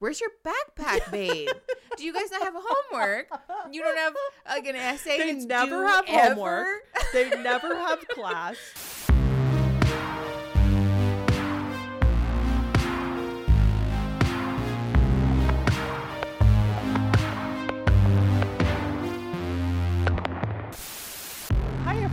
Where's your backpack, babe? Do you guys not have homework? You don't have like an essay. They never have ever? homework. They never have class.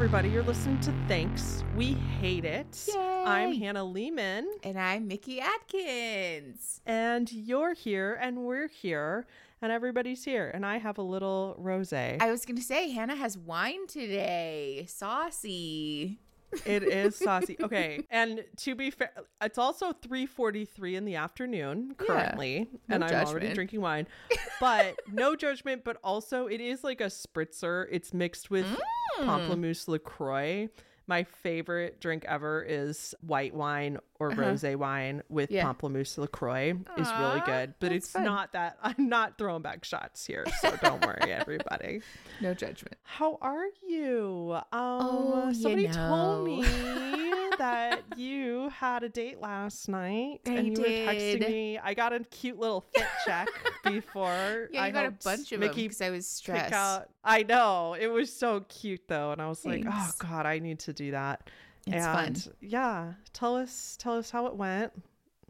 everybody. You're listening to Thanks. We Hate It. I'm Hannah Lehman, And I'm Mickey Atkins. and you're here, and we're here, and everybody's here. And I have a little rose. I was gonna say Hannah has wine today. Saucy. It is saucy. Okay, and to be fair, it's also 3:43 in the afternoon currently, no and I'm already drinking wine. But no judgment, but also it is like a spritzer. It's mixed with Mm. Pamplemousse LaCroix. My favorite drink ever is white wine or rosé wine with Uh-huh. Yeah. Pamplemousse LaCroix is really good, but it's fun. not that I'm not throwing back shots here, so don't worry everybody. No judgment. How are you? Um, Oh, you somebody told me know. that you had a date last night, I and you were texting me. I got a cute little fit check before. Yeah, you I got a bunch of them because I was stressed. out. I know it was so cute though, and I was like, oh god, I need to do that. It's and fun. yeah, tell us, tell us how it went.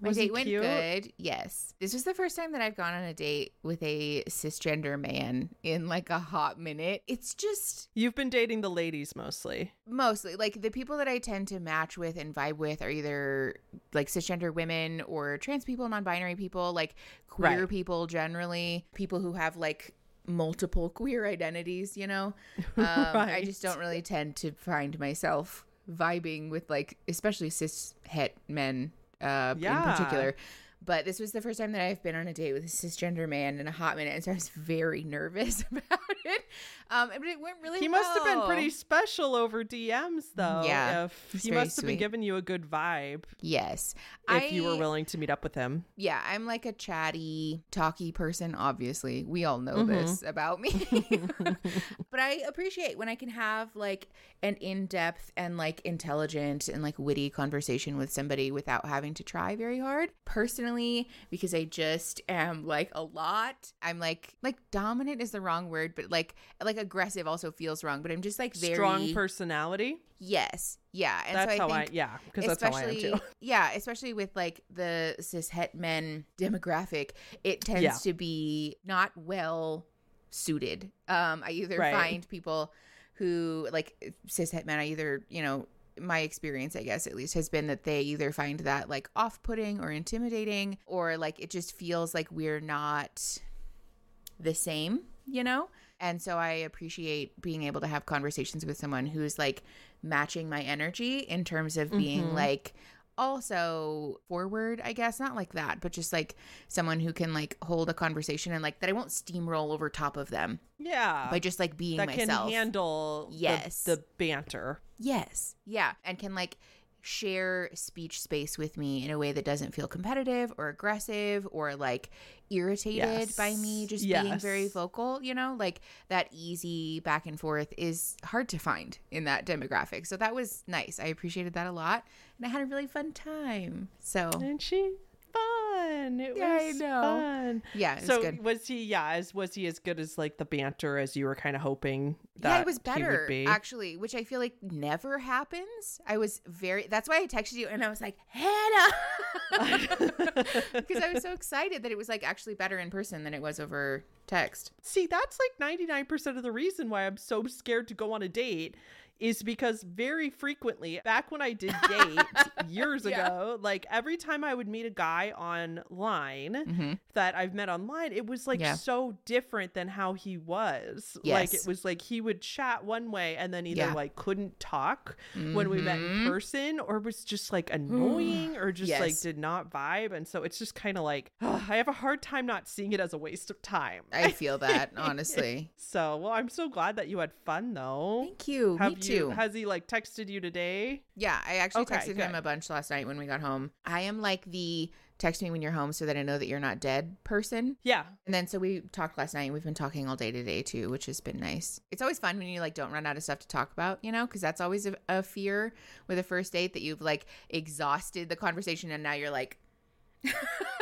My Was date went cute? good. Yes. This was the first time that I've gone on a date with a cisgender man in like a hot minute. It's just You've been dating the ladies mostly. mostly like the people that I tend to match with and vibe with are either like cisgender women or trans people, non binary people, like queer Right. people generally, people who have like multiple queer identities, you know? Um, I just don't really tend to find myself vibing with like, especially cis het men uh, Yeah. in particular. But this was the first time that I've been on a date with a cisgender man in a hot minute, and so I was very nervous about it. Um, but it went really He must have been pretty special over DMs, though. Yeah, he must have been giving you a good vibe. Yes. If you were willing to meet up with him, Yeah, I'm like a chatty, talky person, obviously. We all know Mm-hmm. this about me. but I appreciate when I can have like an in depth and like intelligent and like witty conversation with somebody without having to try very hard. Personally, because I just am like a lot. I'm like, like dominant is the wrong word, but like, like aggressive also feels wrong, but I'm just like very strong personality. Yes. Yeah. And That's so I how think I yeah, because that's how I am too. yeah, especially with like the cis het men demographic, it tends Yeah. to be not well suited. Um, I either Right. find people who like cis het men, I either, you know, my experience, I guess, at least, has been that they either find that like off putting or intimidating, or like it just feels like we're not the same, you know? And so I appreciate being able to have conversations with someone who's like matching my energy in terms of being Mhm. like also forward, I guess, not like that, but just like someone who can like hold a conversation and like that I won't steamroll over top of them Yeah. by just like being that myself. can handle the- Yes. the, banter. Yes. Yeah. And can like share speech space with me in a way that doesn't feel competitive or aggressive or like irritated by me Yes. just being very vocal, you know? Like that easy back and forth is hard to find in that demographic. So that was nice. I appreciated that a lot and I had a really fun time. So And she fun. It Yeah, I was know. fun. yeah, it was so good. was he yeah, as was he as good as like the banter as you were kind of hoping that yeah, it was better be? actually, which I feel like never happens. I was very. That's why I texted you and I was like, Hannah, because I was so excited that it was like actually better in person than it was over text. See, that's like 99% of the reason why I'm so scared to go on a date is because very frequently, back when I did date years Yeah. ago, like every time I would meet a guy online Mm-hmm. that I've met online, it was like Yeah. so different than how he was. Like it was like he would chat one way and then either Yeah. like couldn't talk when we met in Mhm. person or was just like annoying or just like did not vibe. And so it's just kind of like, I have a hard time not seeing it as a waste of time. I feel that honestly. So, well, I'm so glad that you had fun though. Thank you. Have Me you has he like texted you today? yeah, I actually Okay, texted him a bunch last night when we got home. I am like the text me when you're home so that I know that you're not dead person. Yeah. And then so we talked last night and we've been talking all day today too, which has been nice. It's always fun when you like don't run out of stuff to talk about, you know, because that's always a, a fear with a first date that you've like exhausted the conversation and now you're like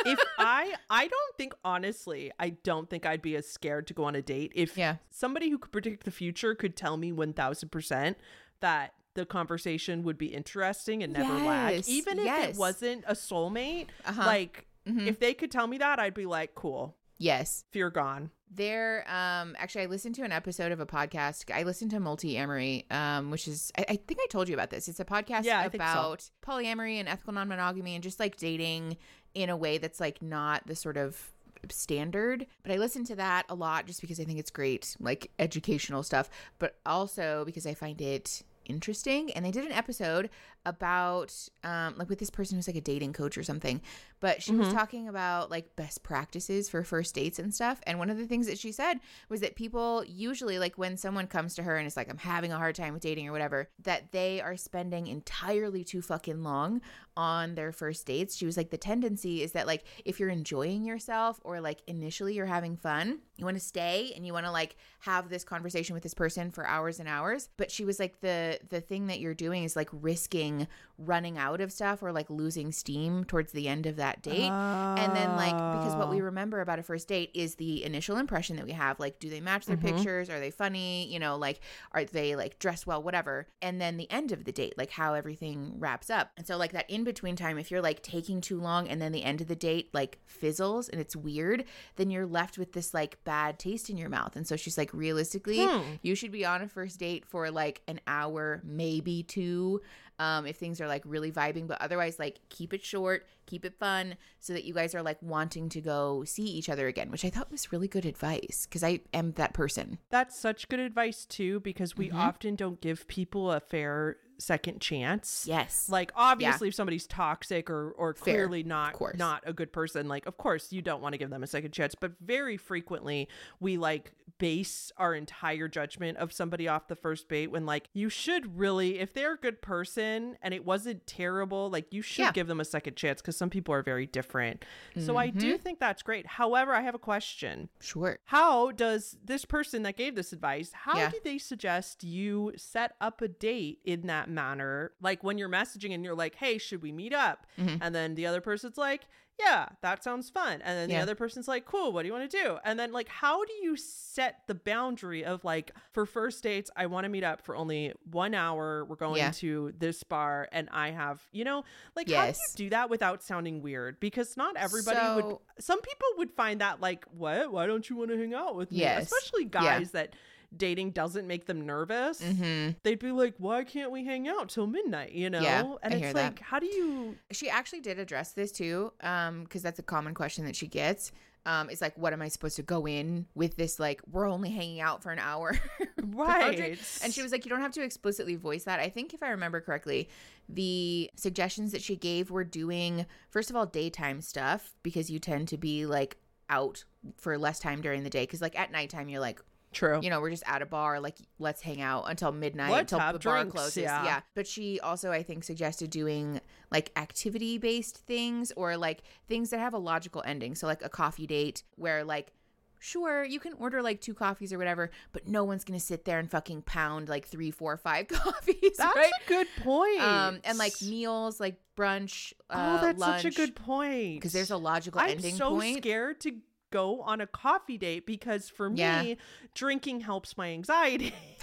if I I don't think honestly, I don't think I'd be as scared to go on a date if Yeah. somebody who could predict the future could tell me 1000% that the conversation would be interesting and never lag Yes, even if it wasn't a soulmate Uh-huh. like Mhm. if they could tell me that I'd be like cool yes. fear gone There, um, actually, I listened to an episode of a podcast. I listened to Multiamory, um, which is, I, I think I told you about this. It's a podcast Yeah, think so. about polyamory and ethical non monogamy and just like dating in a way that's like not the sort of standard. But I listen to that a lot just because I think it's great, like educational stuff, but also because I find it interesting. And they did an episode about, um, like with this person who's like a dating coach or something, but she was Mhm. talking about like best practices for first dates and stuff. And one of the things that she said was that people usually, like when someone comes to her and is like, I'm having a hard time with dating or whatever, that they are spending entirely too fucking long on their first dates. She was like, the tendency is that, like, if you're enjoying yourself or like initially you're having fun, you want to stay and you want to like have this conversation with this person for hours and hours. But she was like, the the thing that you're doing is like risking running out of stuff or like losing steam towards the end of that date. And then like because what we Oh. remember about a first date is the initial impression that we have. Like, do they match their Mhm. pictures? Are they funny? You know, like are they like dressed well, whatever. And then the end of the date, like how everything wraps up. And so like that in between time, if you're like taking too long and then the end of the date like fizzles and it's weird, then you're left with this like bad taste in your mouth. And so she's like, realistically, Hmm. you should be on a first date for like an hour, maybe two, um, if things are like really vibing. But otherwise, like keep it short, keep it fun, so that you guys are like wanting to go see each other again, which I thought was really good advice because I am that person. That's such good advice too, because we Mhm. often don't give people a fair second chance. Yes. Like obviously if somebody's toxic or or Fair, clearly not not a good person, like of course you don't want to give them a second chance, but very frequently we like base our entire judgment of somebody off the first date when like you should really if they're a good person and it wasn't terrible, like you should Yeah. give them a second chance cuz some people are very different. So I Mm-hmm. do think that's great. However, I have a question. Sure. How does this person that gave this advice, how Yeah. do they suggest you set up a date in that manner? Like when you're messaging and you're like, hey, should we meet up? Mhm. And then the other person's like, yeah, that sounds fun. And then the Yeah. other person's like, cool, what do you want to do? And then, like, how do you set the boundary of like, for first dates, I want to meet up for only one hour. We're going Yeah. to this bar and I have, you know, like, Yes. how do you do that without sounding weird? Because not everybody would some people would find that like what why don't you want to hang out with me Yes. especially Yeah. guys that dating doesn't make them nervous Mm-hmm. they'd be like why can't we hang out till midnight you know Yeah, and I it's hear like that. how do you She actually did address this too, um, because that's a common question that she gets. Um, it's like, what am I supposed to go in with this? Like, we're only hanging out for an hour, right And she was like, you don't have to explicitly voice that. I think if I remember correctly, the suggestions that she gave were doing, first of all, daytime stuff because you tend to be like out for less time during the day. Because like at nighttime, you're like, true you know, we're just at a bar, like let's hang out until midnight Let's until the bar drinks, closes. yeah. But she also, I think, suggested doing like activity based things or like things that have a logical ending. So like a coffee date where like Sure, you can order like two coffees or whatever, but no one's gonna sit there and fucking pound like three, four, five coffees, that's right? a good point Um, and like meals, like brunch, uh, oh that's lunch, such a good point because there's a logical i'm ending so point. scared to go on a coffee date because for me Yeah. drinking helps my anxiety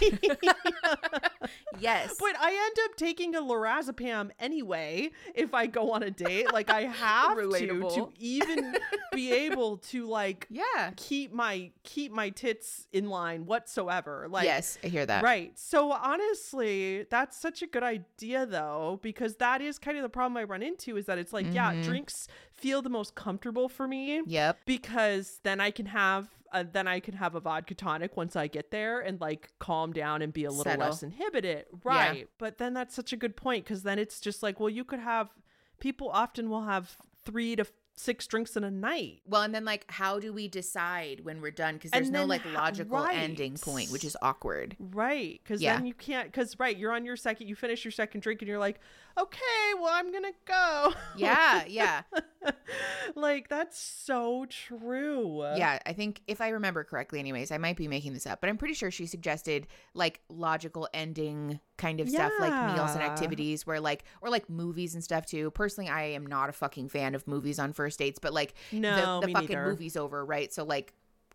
yes, But I end up taking a lorazepam anyway if I go on a date. Like I have to to even be able to like yeah, keep my keep my tits in line whatsoever. Like yes, I hear that. Right. So honestly, that's such a good idea though, because that is kind of the problem I run into is that it's like, yeah, Mhm. drinks feel the most comfortable for me Yep. because then I can have uh, then I can have a vodka tonic once I get there and like calm down and be a little Settle. less inhibited. Right. But then that's such a good point because then it's just like, well, you could have people often will have three to six drinks in a night. Well, and then like, how do we decide when we're done? Because there's no like logical right. ending point, which is awkward. Right. Because Yeah. then you can't, because, right, you're on your second, you finish your second drink and you're like, okay, well, I'm going to go. Yeah, yeah. like, that's so true. Yeah, I think if I remember correctly, anyways, I might be making this up, but I'm pretty sure she suggested like logical ending kind of stuff, like meals and activities, where like, or like movies and stuff too. Personally, I am not a fucking fan of movies on first dates, but like No, the, the fucking neither. movie's over, right? So like,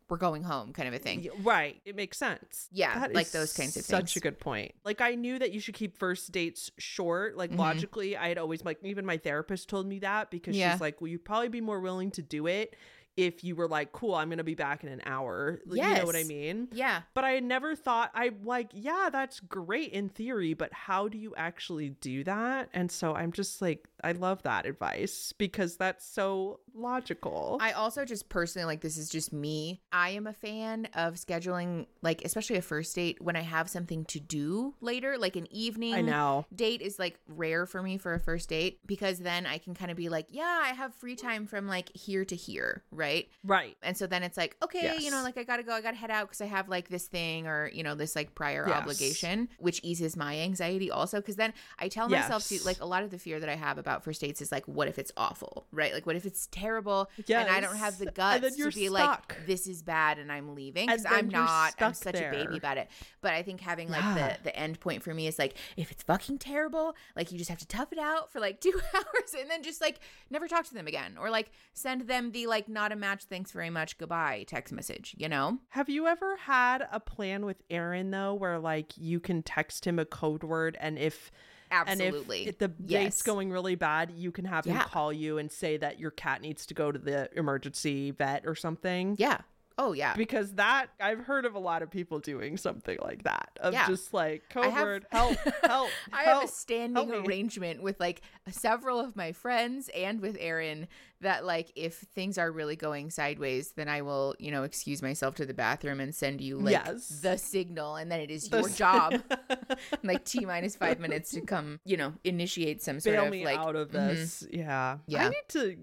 we're going home kind of a thing. Right. It makes sense. Yeah, That like those kinds of things. Such a good point. Like I knew that you should keep first dates short. Like Mhm. logically, I had always like even my therapist told me that because Yeah. she's like, well, you'd probably be more willing to do it if you were like, cool, I'm gonna be back in an hour. Yes. You know what I mean? Yeah. But I had never thought I like, yeah, that's great in theory, but how do you actually do that? And so I'm just like, I love that advice because that's so logical. I also just personally like this is just me. I am a fan of scheduling like especially a first date when I have something to do later, like an evening. I know. Date is like rare for me for a first date because then I can kind of be like, yeah, I have free time from like here to here, right? Right. And so then it's like, okay, you know, like I gotta go, I gotta head out because I have like this thing or, you know, this like prior Yes. obligation, which eases my anxiety also. Because then I tell myself to, like, a lot of the fear that I have about first states is like, what if it's awful, right? Like, what if it's terrible and I don't have the guts to be stuck. like, this is bad and I'm leaving? Because I'm not, I'm such a baby about it. But I think having like Yeah. the, the end point for me is like, if it's fucking terrible, like, you just have to tough it out for like two hours and then just like never talk to them again or like send them the like, not a match, thanks very much, goodbye text message, you know? Have you ever had a plan with Aaron though, where like you can text him a code word, and if Absolutely. and if the Yes. date's going really bad, you can have him call you and say that your cat needs to go to the emergency vet or something. Yeah. Oh yeah. Because that I've heard of a lot of people doing something like that of Yeah. just like code have- word help help I help. have a standing arrangement with like several of my friends and with Aaron that like if things are really going sideways, then I will, you know, excuse myself to the bathroom and send you like Yes. the signal and then it is The your s- job. like T minus five minutes to come, you know, initiate some sort bail of me like out of mhm. this. Yeah. Yeah. I need to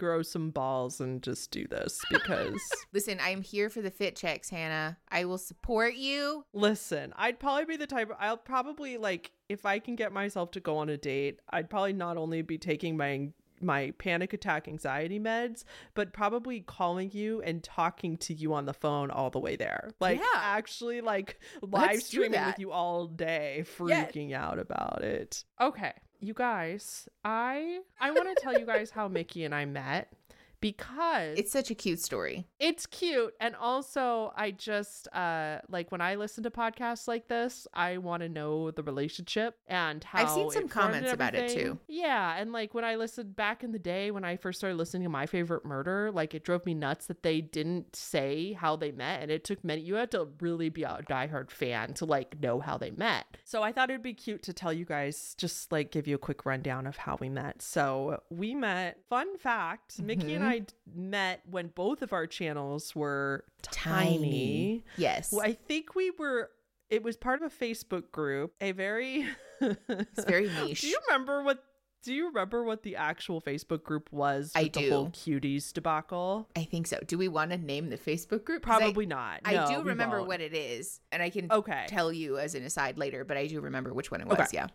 grow some balls and just do this because Listen, I'm here for the fit checks, Hannah. I will support you. Listen, I'd probably be the type I'll probably like if I can get myself to go on a date, I'd probably not only be taking my my panic attack anxiety meds, but probably calling you and talking to you on the phone all the way there. Like Yeah. actually like live Let's streaming with you all day, Yeah. freaking out about it. Okay. You guys, I I want to tell you guys how Mickey and I met because It's such a cute story. it's cute and also i just uh like when i listen to podcasts like this i want to know the relationship and how I've seen some it formed and comments about it, too. yeah and like when i listened back in the day when i first started listening to my favorite murder like it drove me nuts that they didn't say how they met and it took many you had to really be a diehard fan to like know how they met so i thought it'd be cute to tell you guys just like give you a quick rundown of how we met so we met fun fact mickey and Mhm. I met when both of our channels were tiny, Yes. Well, I think we were. It was part of a Facebook group, a very. It's very niche. Do you remember what? Do you remember what the actual Facebook group was? I with The whole do. cuties debacle. I think so. Do we want to name the Facebook group? 'Cause I- Probably not. I do remember won't. what it is, and I can Okay. tell you as an aside later. But I do remember which one it was. Okay. Yeah,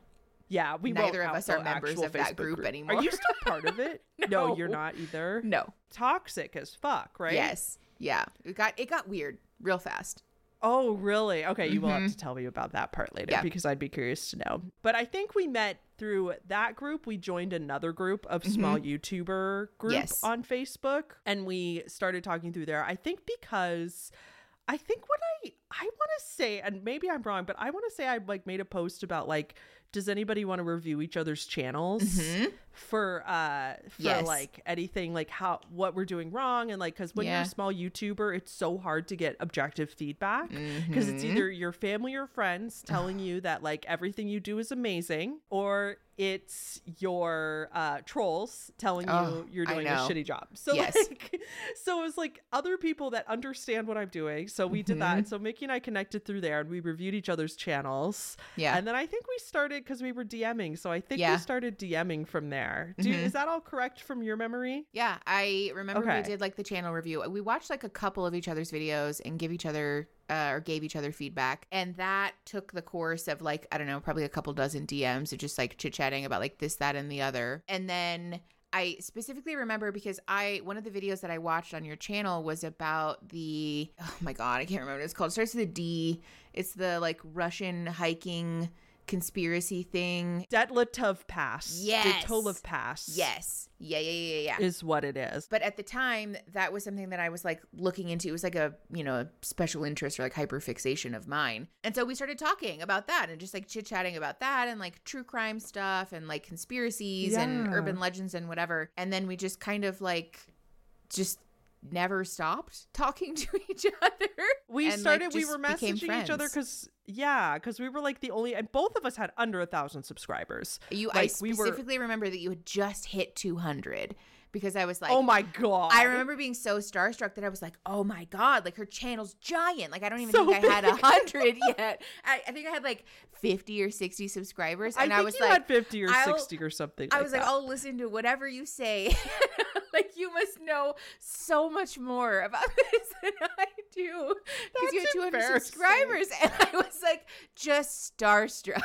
Yeah, we Neither of us are members of that Facebook group anymore. Are you still part of it? No. you're not either. no. Toxic as fuck, right? Yes, yeah. It got it got weird real fast. Oh, really? Okay, you will have to tell me about that part later Yeah. because I'd be curious to know. But I think we met through that group. We joined another group of small YouTuber group Mm-hmm. Yes. on Facebook and we started talking through there. I think because I think what I I want to say and maybe I'm wrong, but I want to say I like made a post about like does anybody want to review each other's channels Mhm. For uh for Yes. like anything like how what we're doing wrong and like cuz when you're a small YouTuber it's so hard to get objective feedback because it's Mhm. either your family or friends telling you that like everything you do is amazing or it's your uh trolls telling Oh, you you're doing a shitty job so Yes. like so it was like other people that understand what i'm doing so we did that and so mickey and i connected through there and we reviewed each other's channels Yeah. and then i think we started because we were dming so i think Yeah. we started dming from there there. Do, Mhm. Is that all correct from your memory? Yeah, I remember we did like the channel review. We watched like a couple of each other's videos and give each other uh, or gave each other feedback. And that took the course of like, I don't know, probably a couple dozen DMs of just like chit chatting about like this, that, and the other. And then I specifically remember because I, one of the videos that I watched on your channel was about the, oh my God, I can't remember what it's called. It starts with a D. It's the like Russian hiking conspiracy thing. Dyatlov Pass. Yes. Dyatlov Pass. Yes. Yeah, yeah, yeah, yeah. Is what it is. But at the time, that was something that I was like looking into. It was like a, you know, a special interest or like hyperfixation of mine. And so we started talking about that and just like chit chatting about that and like true crime stuff and like conspiracies and urban legends and whatever. And then we just kind of like just never stopped talking to each other. We and, like, started, we were messaging each other because, yeah, because we were like the only, and both of us had under a thousand subscribers. You, I Like, we were- specifically remember that you had just hit 200 because I was like, oh my God. I remember being so starstruck that I was like, "Oh my god! Like her channel's giant. Like I don't even So think I had a hundred yet. I, I think I had like fifty or sixty subscribers, I and think I, was you like, had 50 or I'll- 60 or something. I was like, that. I'll listen to whatever you say. like you must know so much more about this than I do because you had two hundred subscribers, and I was like just starstruck.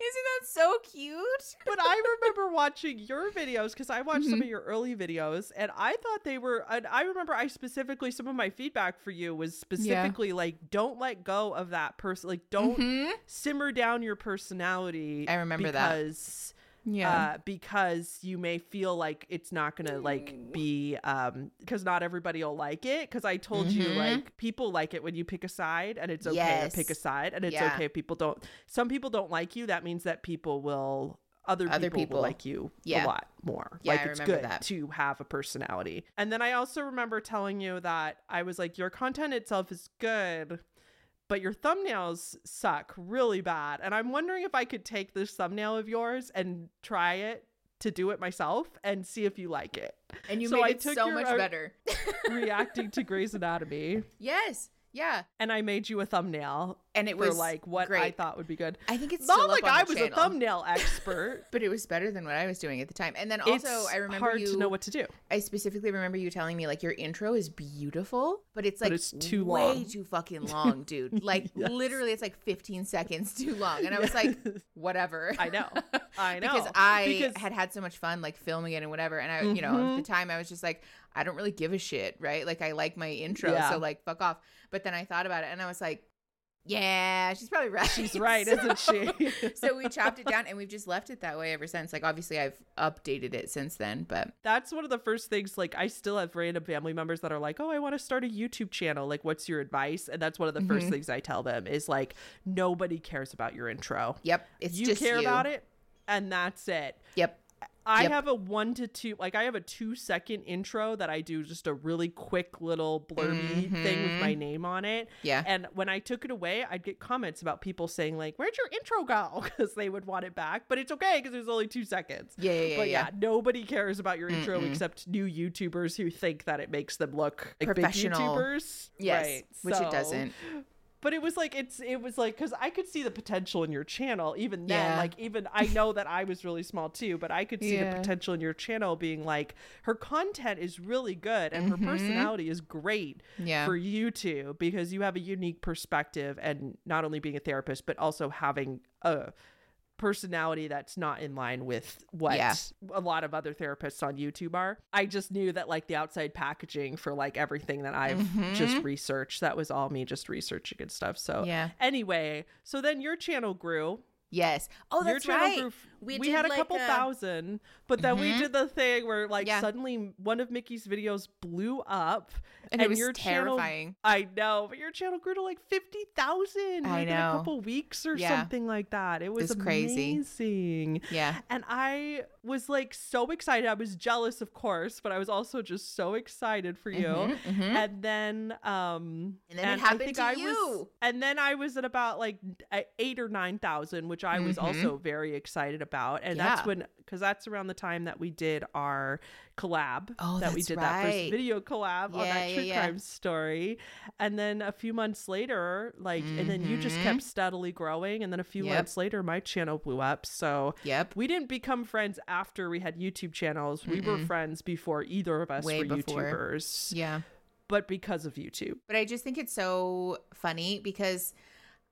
Isn't that so cute? but I remember watching your videos because I watched some Mhm. of your early videos and I thought they were. And I remember I specifically, some of my feedback for you was specifically like, don't let go of that person. Like, don't Mhm. simmer down your personality. I remember that. because, Yeah. Uh, because you may feel like it's not gonna like be um because not everybody will like it because i told you Mhm. like people like it when you pick a side and it's okay Yes. to pick a side and it's Yeah. okay if people don't some people don't like you that means that people will other, Other people, people. will like you Yeah. a lot more Yeah, like I it's good that. to have a personality and then i also remember telling you that i was like your content itself is good but your thumbnails suck really bad. And I'm wondering if I could take this thumbnail of yours and try it to do it myself and see if you like it. And you So made I it so much better. Reacting to Grey's Anatomy. yes. Yeah. And I made you a thumbnail And it for was like what I thought would be good. I think it's Not like I was channel, a thumbnail expert. but it was better than what I was doing at the time. And then also, it's I remember hard you. to know what to do. I specifically remember you telling me like your intro is beautiful, but it's like it's too way long. too fucking long, dude. Like Yes. literally, it's like 15 seconds too long, and I was like, whatever. I know. I know. because I Because- had had so much fun like filming it and whatever, and I, you know, at mm-hmm. the time I was just like, I don't really give a shit, right? Like I like my intro, Yeah. so like fuck off. But then I thought about it, and I was like, yeah, she's probably right. She's right, So- isn't she? so we chopped it down and we've just left it that way ever since. Like obviously I've updated it since then, but that's one of the first things like i still have random family members that are like oh i want to start a youtube channel like what's your advice and that's one of the first Mhm. things i tell them is like nobody cares about your intro yep, it's you care you. about it and that's it Yep. I Yep. have a one to two like i have a two second intro that i do just a really quick little blurby thing with my mm-hmm. name on it Yeah. and when I took it away, I'd get comments about people saying like, "Where'd your intro go?" Because they would want it back, but it's okay because there's only two seconds. Yeah, yeah, yeah. but yeah, yeah. nobody cares about your intro Mm-mm. except new YouTubers who think that it makes them look like Professional. big YouTubers. Yes, right, which so- it doesn't. But it was like it's it was like because I could see the potential in your channel even then. Yeah. Like even I know that I was really small too, but I could see Yeah. the potential in your channel being like her content is really good and her Mhm. personality is great Yeah. for you two because you have a unique perspective and not only being a therapist but also having a personality that's not in line with what Yeah. a lot of other therapists on YouTube are. I just knew that like the outside packaging for like everything that I've just Mhm. researched that was all me just researching and stuff. So yeah. anyway, so then your channel grew. Yes. Oh, that's channel right. grew. We We, had a like, couple a- thousand, but then we Mhm. did the thing where like Yeah. suddenly one of Mickey's videos blew up And, it and was your channel- terrifying. I know, but your channel grew to like fifty thousand. I in a couple weeks or Yeah. something like that. It was It's crazy. amazing, yeah. and I was like so excited. I was jealous, of course, but I was also just so excited for you. Mhm, mhm. And then, um, And then it I happened think to I you. Was, and then I was at about like eight or nine thousand, which I was Mhm. also very excited about. And Yeah. that's when, because that's around the time that we did our collab Oh, that we did that first right. video collab on that true yeah. crime story. And then a few months later, like, and then you just Mhm. kept steadily growing. And then a few Yep. months later, my channel blew up. So Yep. we didn't become friends after we had YouTube channels. We were Mm-mm. friends before either of us Way were before. YouTubers, Yeah. but because of YouTube. But I just think it's so funny because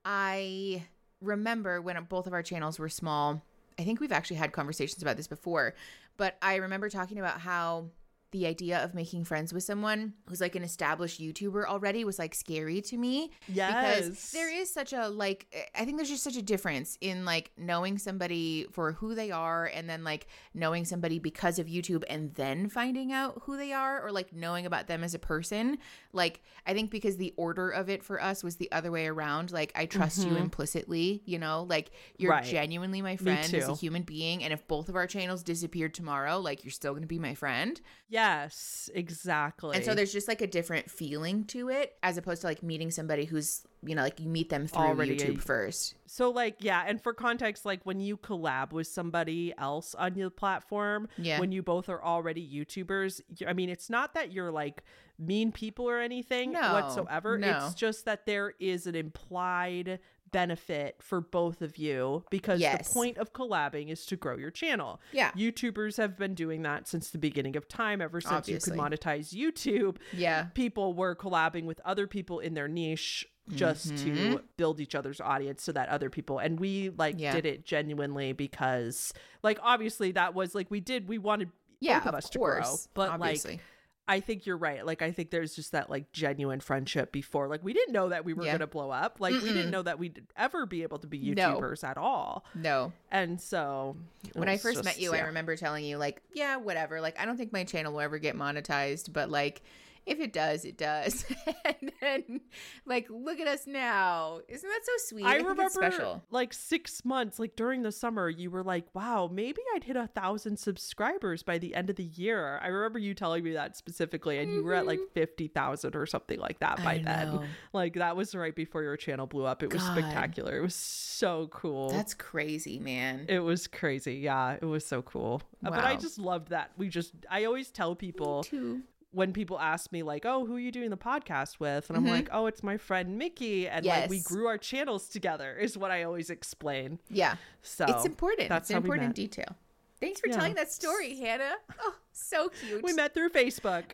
I remember when both of our channels were small. I think we've actually had conversations about this before, but I remember talking about how the idea of making friends with someone who's like an established YouTuber already was like scary to me Yes. because there is such a like I think there's just such a difference in like knowing somebody for who they are and then like knowing somebody because of YouTube and then finding out who they are or like knowing about them as a person. Like I think because the order of it for us was the other way around. Like I trust you Mhm. implicitly, you know, like you're Right. genuinely my friend as a human being and if both of our channels disappeared tomorrow, like you're still going to be my friend. Yes, exactly. And so there's just like a different feeling to it as opposed to like meeting somebody who's, you know, like you meet them through Already a- YouTube first. So like yeah, and for context, like when you collab with somebody else on your platform, Yeah. when you both are already YouTubers, I mean, it's not that you're like mean people or anything No, whatsoever. no. It's just that there is an implied benefit for both of you because Yes. the point of collabing is to grow your channel. Yeah. YouTubers have been doing that since the beginning of time, ever since Obviously. you could monetize YouTube. Yeah. People were collabing with other people in their niche just to Mhm. build each other's audience so that other people and we like Yeah. did it genuinely because like obviously that was like we did we wanted Yeah, both of, of us to grow course, but obviously. like I think you're right. Like I think there's just that like genuine friendship before. Like we didn't know that we were Yeah. gonna blow up. Like we didn't know that we'd ever be able to be No. YouTubers at all. No. And so When I first met just- you, I remember telling you, like, yeah, whatever. Like, I don't think my channel will ever get monetized, but like, if it does, it does. and then, like, look at us now. Isn't that so sweet? I think remember special. like six months, like during the summer, you were like, wow, maybe I'd hit a thousand subscribers by the end of the year. I remember you telling me that specifically, and you were at like 50,000 or something like that by Mm-hmm. I then. Like that was right before your channel blew up. It was God. spectacular. It was so cool. That's crazy, man. it was crazy. Yeah, it was so cool. Uh, But I just loved that. We just, I always tell people too. When people ask me like, "Oh, who are you doing the podcast with?" and I'm Mhm. like, "Oh, it's my friend Mickey," and like we grew our channels together is what I always explain. Yeah. So it's important. that's it's an important detail. Thanks for Yeah. telling that story, Hannah. Oh, so cute. we met through Facebook.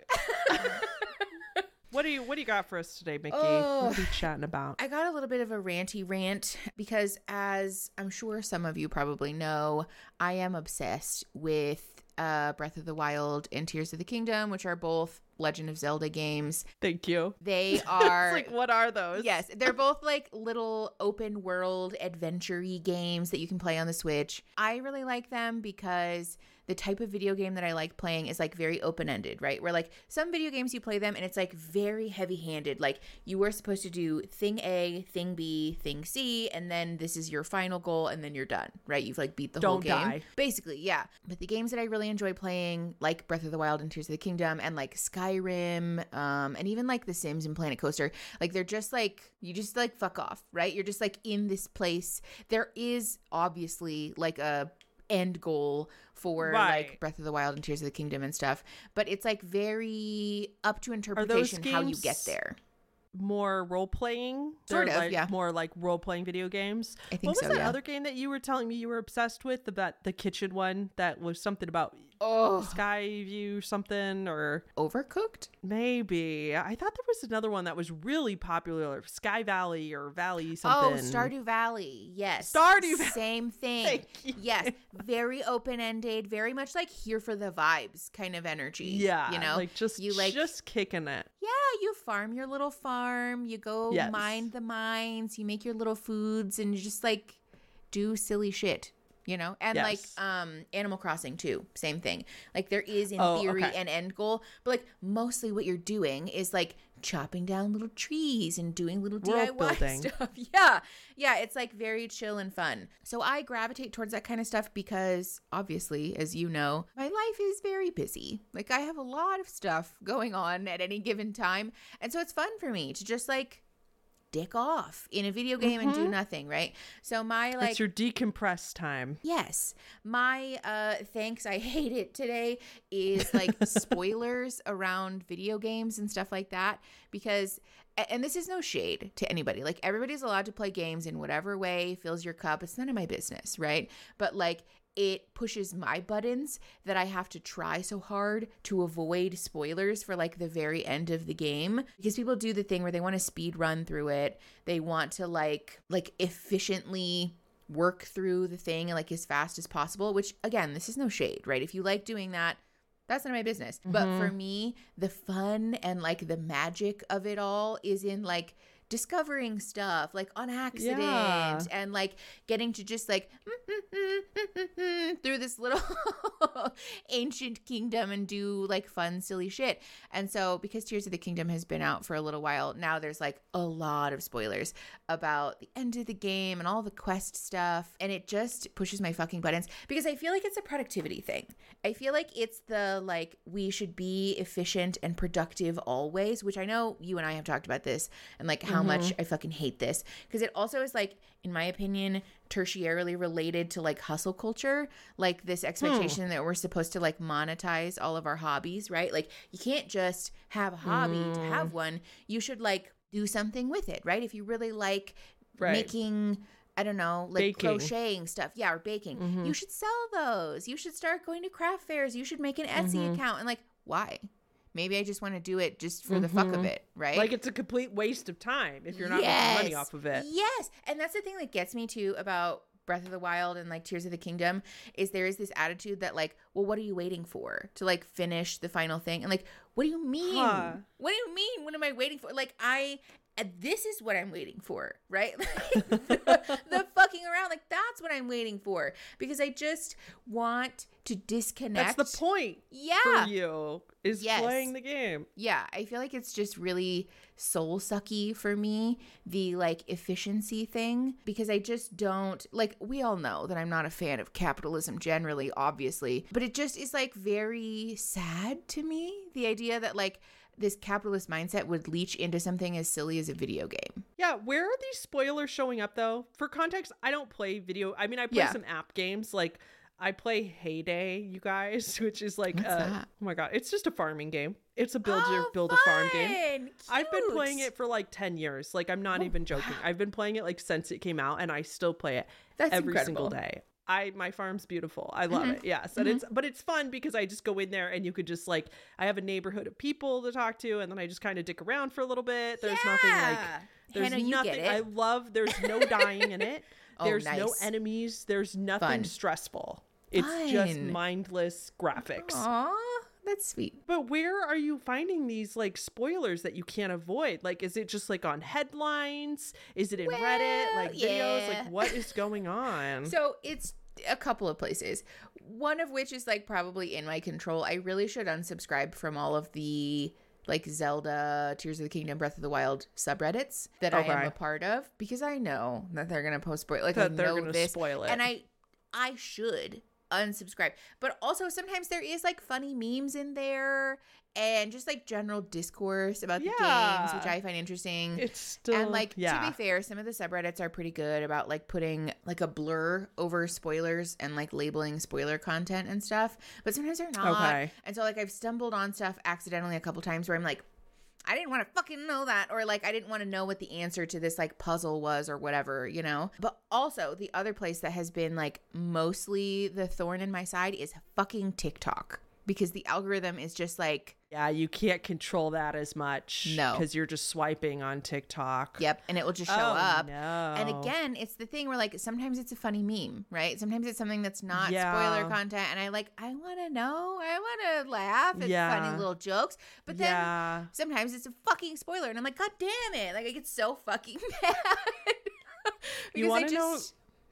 what do you What do you got for us today, Mickey? what Oh. are we chatting about? I got a little bit of a ranty rant because, as I'm sure some of you probably know, I am obsessed with uh, Breath of the Wild and Tears of the Kingdom, which are both Legend of Zelda games. Thank you. They It's are. like, what are those? Yes, they're both like little open world adventure games that you can play on the Switch. I really like them because the type of video game that I like playing is like very open ended, right? Where like some video games you play them and it's like very heavy handed. Like you are supposed to do thing A, thing B, thing C, and then this is your final goal, and then you're done, right? You've like beat the whole Don't game. die. Basically, yeah. But the games that I really enjoy playing, like Breath of the Wild and Tears of the Kingdom, and like Skyrim, um, and even like The Sims and Planet Coaster, like they're just like you just like fuck off, right? You're just like in this place. There is obviously like a end goal for Right. like Breath of the Wild and Tears of the Kingdom and stuff, but it's like very up to interpretation how you get there. More role playing, Sort of, like, yeah. More like role playing video games. I think what was so. that yeah. other game that you were telling me you were obsessed with? About the kitchen one that was something about oh, Skyview something or overcooked. maybe I thought there was another one that was really popular, Sky Valley or Valley oh, something. Oh. Stardew Valley. Yes. Stardew Valley. Same thing. Yes. Very open ended, very much like here for the vibes kind of energy. Yeah, You know? like just you like just kicking it. Yeah, you farm your little farm, you go Yes. mine the mines, you make your little foods and you just like do silly shit. You know, and Yes. like um Animal Crossing too, same thing. Like there is in Oh, theory okay. an end goal, but like mostly what you're doing is like chopping down little trees and doing little World DIY building. stuff. Yeah. Yeah, it's like very chill and fun. So I gravitate towards that kind of stuff because obviously, as you know, my life is very busy. Like I have a lot of stuff going on at any given time. And so it's fun for me to just like dick off in a video game and do nothing, right? So my like it's your decompress time. Yes. My uh thanks I hate it today is like spoilers around video games and stuff like that because and this is no shade to anybody. Like everybody's allowed to play games in whatever way fills your cup. It's none of my business, right? But like it pushes my buttons that I have to try so hard to avoid spoilers for like the very end of the game because people do the thing where they want to speed run through it. They want to like like efficiently work through the thing like as fast as possible, which again, this is no shade, right? If you like doing that, that's none of my business. But mm-hmm. for me, the fun and like the magic of it all is in like discovering stuff like on accident Yeah. and like getting to just like through this little ancient kingdom and do like fun silly shit. And so because Tears of the Kingdom has been out for a little while, now there's like a lot of spoilers about the end of the game and all the quest stuff and it just pushes my fucking buttons because I feel like it's a productivity thing. I feel like it's the like we should be efficient and productive always, which I know you and I have talked about this and like how much mm-hmm. I fucking hate this because it also is like in my opinion tertiarily related to like hustle culture, like this hmm. expectation that we're supposed to like monetize all of our hobbies, right? Like you can't just have a hobby to mm. have one. You should like do something with it, right? If you really like Right. making I don't know, like Baking. crocheting stuff. Yeah, or baking. Mm-hmm. You should sell those. You should start going to craft fairs. You should make an Etsy mm-hmm. account. And like, why? Maybe I just want to do it just for the fuck of mm-hmm. it, right? Like it's a complete waste of time if you're not making money off of it. Yes. And that's the thing that gets me too about Breath of the Wild and like Tears of the Kingdom is there is this attitude that like, well, what are you waiting for to like finish the final thing? And like, what do you mean? Huh. What do you mean? What am I waiting for? Like I and this is what I'm waiting for, right? Like, the, the fucking around, like that's what I'm waiting for because I just want to disconnect. That's the point Yeah, for you is Yes. playing the game. yeah, I feel like it's just really soul sucky for me, the like efficiency thing, because I just don't like, we all know that I'm not a fan of capitalism generally, obviously, but it just is like very sad to me. The idea that like this capitalist mindset would leach into something as silly as a video game. Yeah, where are these spoilers showing up though? For context, I don't play video. I mean, I play Yeah. some app games like I play Hay Day, you guys, which is like uh, oh my god, it's just a farming game. It's a build your Oh, build a farm game. fun! I've been playing it for like 10 years. Like I'm not Oh, even joking. I've been playing it like since it came out and I still play it That's every single day. I my farm's beautiful. I love Mm-hmm. it. Yes. And it's but it's fun because I just go in there and you could just like I have a neighborhood of people to talk to and then I just kind of dick around for a little bit. There's nothing like there's Hannah, you nothing get it. I love there's no dying in it. Oh, There's no enemies. There's nothing Fun. stressful. It's just mindless graphics. Aw, that's sweet. But where are you finding these like spoilers that you can't avoid? Like, is it just like on headlines? Is it in Reddit? Like Well, videos? yeah. Like, what is going on? So it's a couple of places. One of which is like probably in my control. I really should unsubscribe from all of the like Zelda, Tears of the Kingdom, Breath of the Wild subreddits that I am a part of because I know that they're gonna post spoil like I That they're know gonna this, spoil it. and I I should unsubscribe. But also sometimes there is like funny memes in there and just like general discourse about the games, which I find interesting. it's still And like yeah. to be fair, some of the subreddits are pretty good about like putting like a blur over spoilers and like labeling spoiler content and stuff. But sometimes they're not. Okay. And so like I've stumbled on stuff accidentally a couple times where I'm like, I didn't want to fucking know that, or like I didn't want to know what the answer to this like puzzle was or whatever, you know? But also the other place that has been like mostly the thorn in my side is fucking TikTok. Because the algorithm is just like yeah, you can't control that as much. No. because you're just swiping on TikTok. Yep, and it will just show Oh, up. No. And again, it's the thing where like sometimes it's a funny meme, right? Sometimes it's something that's not Yeah. spoiler content, and I like I want to know, I want to laugh at Yeah. funny little jokes, but then yeah, sometimes it's a fucking spoiler, and I'm like, God damn it! Like I get so fucking mad. You Because I wanna know-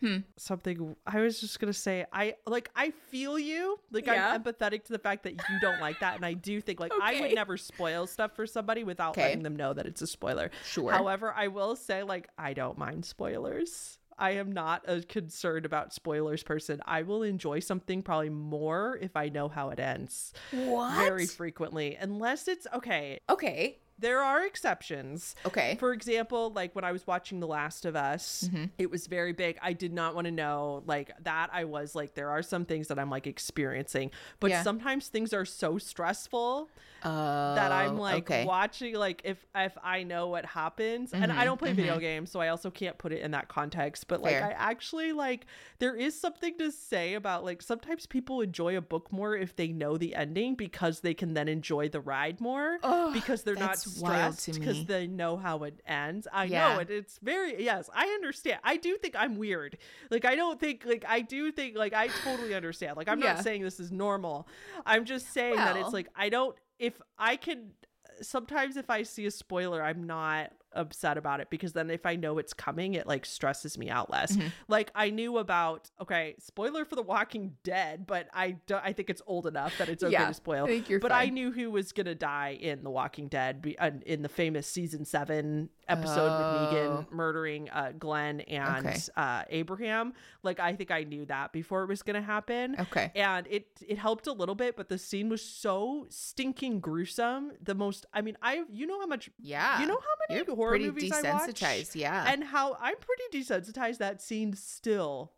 just- something I was just gonna say. I like I feel you. Like Yeah. I'm empathetic to the fact that you don't like that, and I do think like I would never spoil stuff for somebody without Okay. letting them know that it's a spoiler. Sure. However, I will say like I don't mind spoilers. I am not a concerned about spoilers person. I will enjoy something probably more if I know how it ends. what? Very frequently, unless it's okay. okay. There are exceptions. Okay. For example, like when I was watching The Last of Us, Mm-hmm. it was very big. I did not want to know like that. I was like, there are some things that I'm like experiencing, but Yeah. sometimes things are so stressful Uh, that I'm like okay. watching like if if I know what happens and I don't play video games so I also can't put it in that context but like Fair. I actually like there is something to say about like sometimes people enjoy a book more if they know the ending because they can then enjoy the ride more Ugh, because they're not that's wild to stressed because me. they know how it ends. I Yeah. know it it's very yes, I understand. I do think I'm weird. Like I don't think like I do think like I totally understand. Like I'm Yeah. not saying this is normal. I'm just saying that it's like I don't if I can sometimes if I see a spoiler I'm not upset about it because then if I know it's coming it like stresses me out less. Mm-hmm. Like I knew about okay, spoiler for The Walking Dead, but I don't I think it's old enough that it's okay Yeah, to spoil. I but I knew who was going to die in The Walking Dead be, uh, in the famous season 7 episode with Oh. Negan murdering uh, Glenn and Okay. uh, Abraham. Like I think I knew that before it was going to happen Okay. and it it helped a little bit but the scene was so stinking gruesome the most i mean i you know how much Yeah. you know how many horror pretty movies i watch desensitized. Yeah. and how i'm pretty desensitized that scene still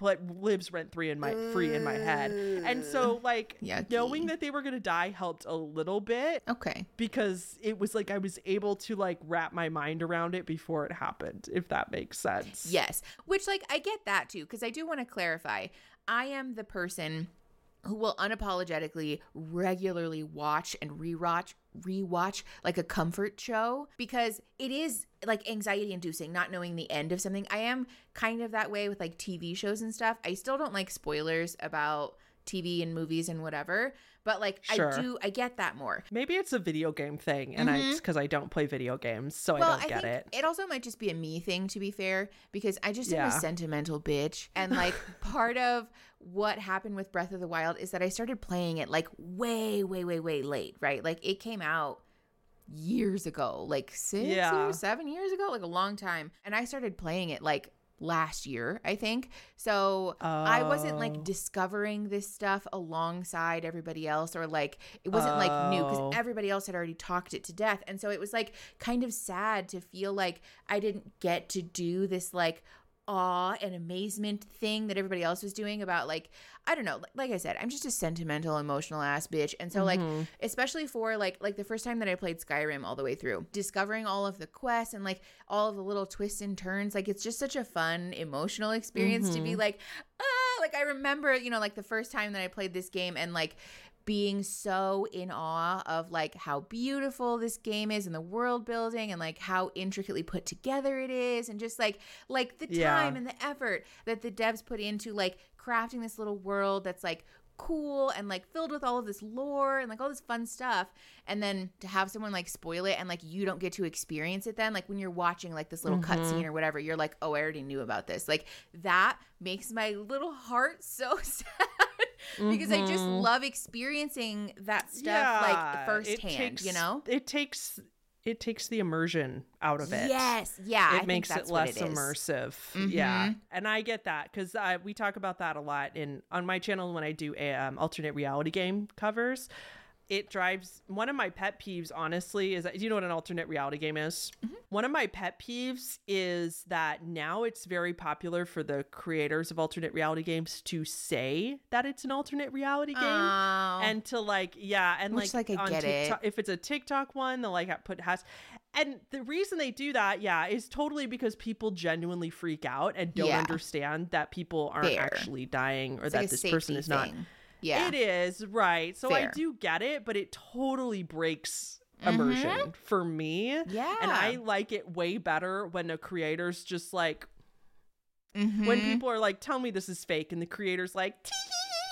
but lives rent free in my free in my head and so mm. like knowing that they were gonna die helped a little bit okay. because it was like i was able to like wrap my mind around it before it happened if that makes sense Yes. Which, like, I get that too, because I do want to clarify. I am the person who will unapologetically regularly watch and rewatch rewatch like a comfort show because it is like anxiety inducing not knowing the end of something. I am kind of that way with like TV shows and stuff. I still don't like spoilers about TV and movies and whatever, but like Sure. I do I get that more. maybe it's a video game thing and i Mhm. because i don't play video games so well, i don't get think it also might just be a me thing, to be fair, because I just am a sentimental bitch. And like part of what happened with Breath of the Wild is that I started playing it like way, way, way, way late, right? Like it came out years ago, like six Yeah. seven years ago, like a long time. And I started playing it like last year, I think. So I wasn't Oh. like discovering this stuff alongside everybody else or like it wasn't like new Oh. because everybody else had already talked it to death. And so it was like kind of sad to feel like I didn't get to do this like awe and amazement thing that everybody else was doing about like I don't know like, like I said I'm just a sentimental emotional ass bitch and so like Mhm. especially for like like the first time that I played Skyrim all the way through discovering all of the quests and like all of the little twists and turns like it's just such a fun emotional experience to be Mhm. like ah like I remember you know like the first time that I played this game and like being so in awe of like how beautiful this game is and the world building and like how intricately put together it is and just like like the Yeah. time and the effort that the devs put into like crafting this little world that's like cool and like filled with all of this lore and like all this fun stuff and then to have someone like spoil it and like you don't get to experience it then like when you're watching like this little Mhm. cutscene or whatever you're like oh I already knew about this like that makes my little heart so sad because I just Mhm. love experiencing that stuff like it firsthand, takes- you know? it takes it takes the immersion out of it Yes, yeah. It think makes it less is. immersive yeah Mhm. and i get that because uh, we talk about that a lot in on my channel when i do um, alternate reality game covers it drives one of my pet peeves honestly is that do you know what an alternate reality game is Mm-hmm. one of my pet peeves is that now it's very popular for the creators of alternate reality games to say that it's an alternate reality game Oh. and to like yeah and Which, like, like, on get it. If it's a TikTok one they'll like put has and the reason they do that yeah is totally because people genuinely freak out and don't Yeah. understand that people aren't Fair. actually dying or It's that like this person is not thing. Yeah. it is right so i do get it but it totally breaks immersion for me Yeah. and i like it way better when a creator's just like Mhm. when people are like tell me this is fake and the creator's like.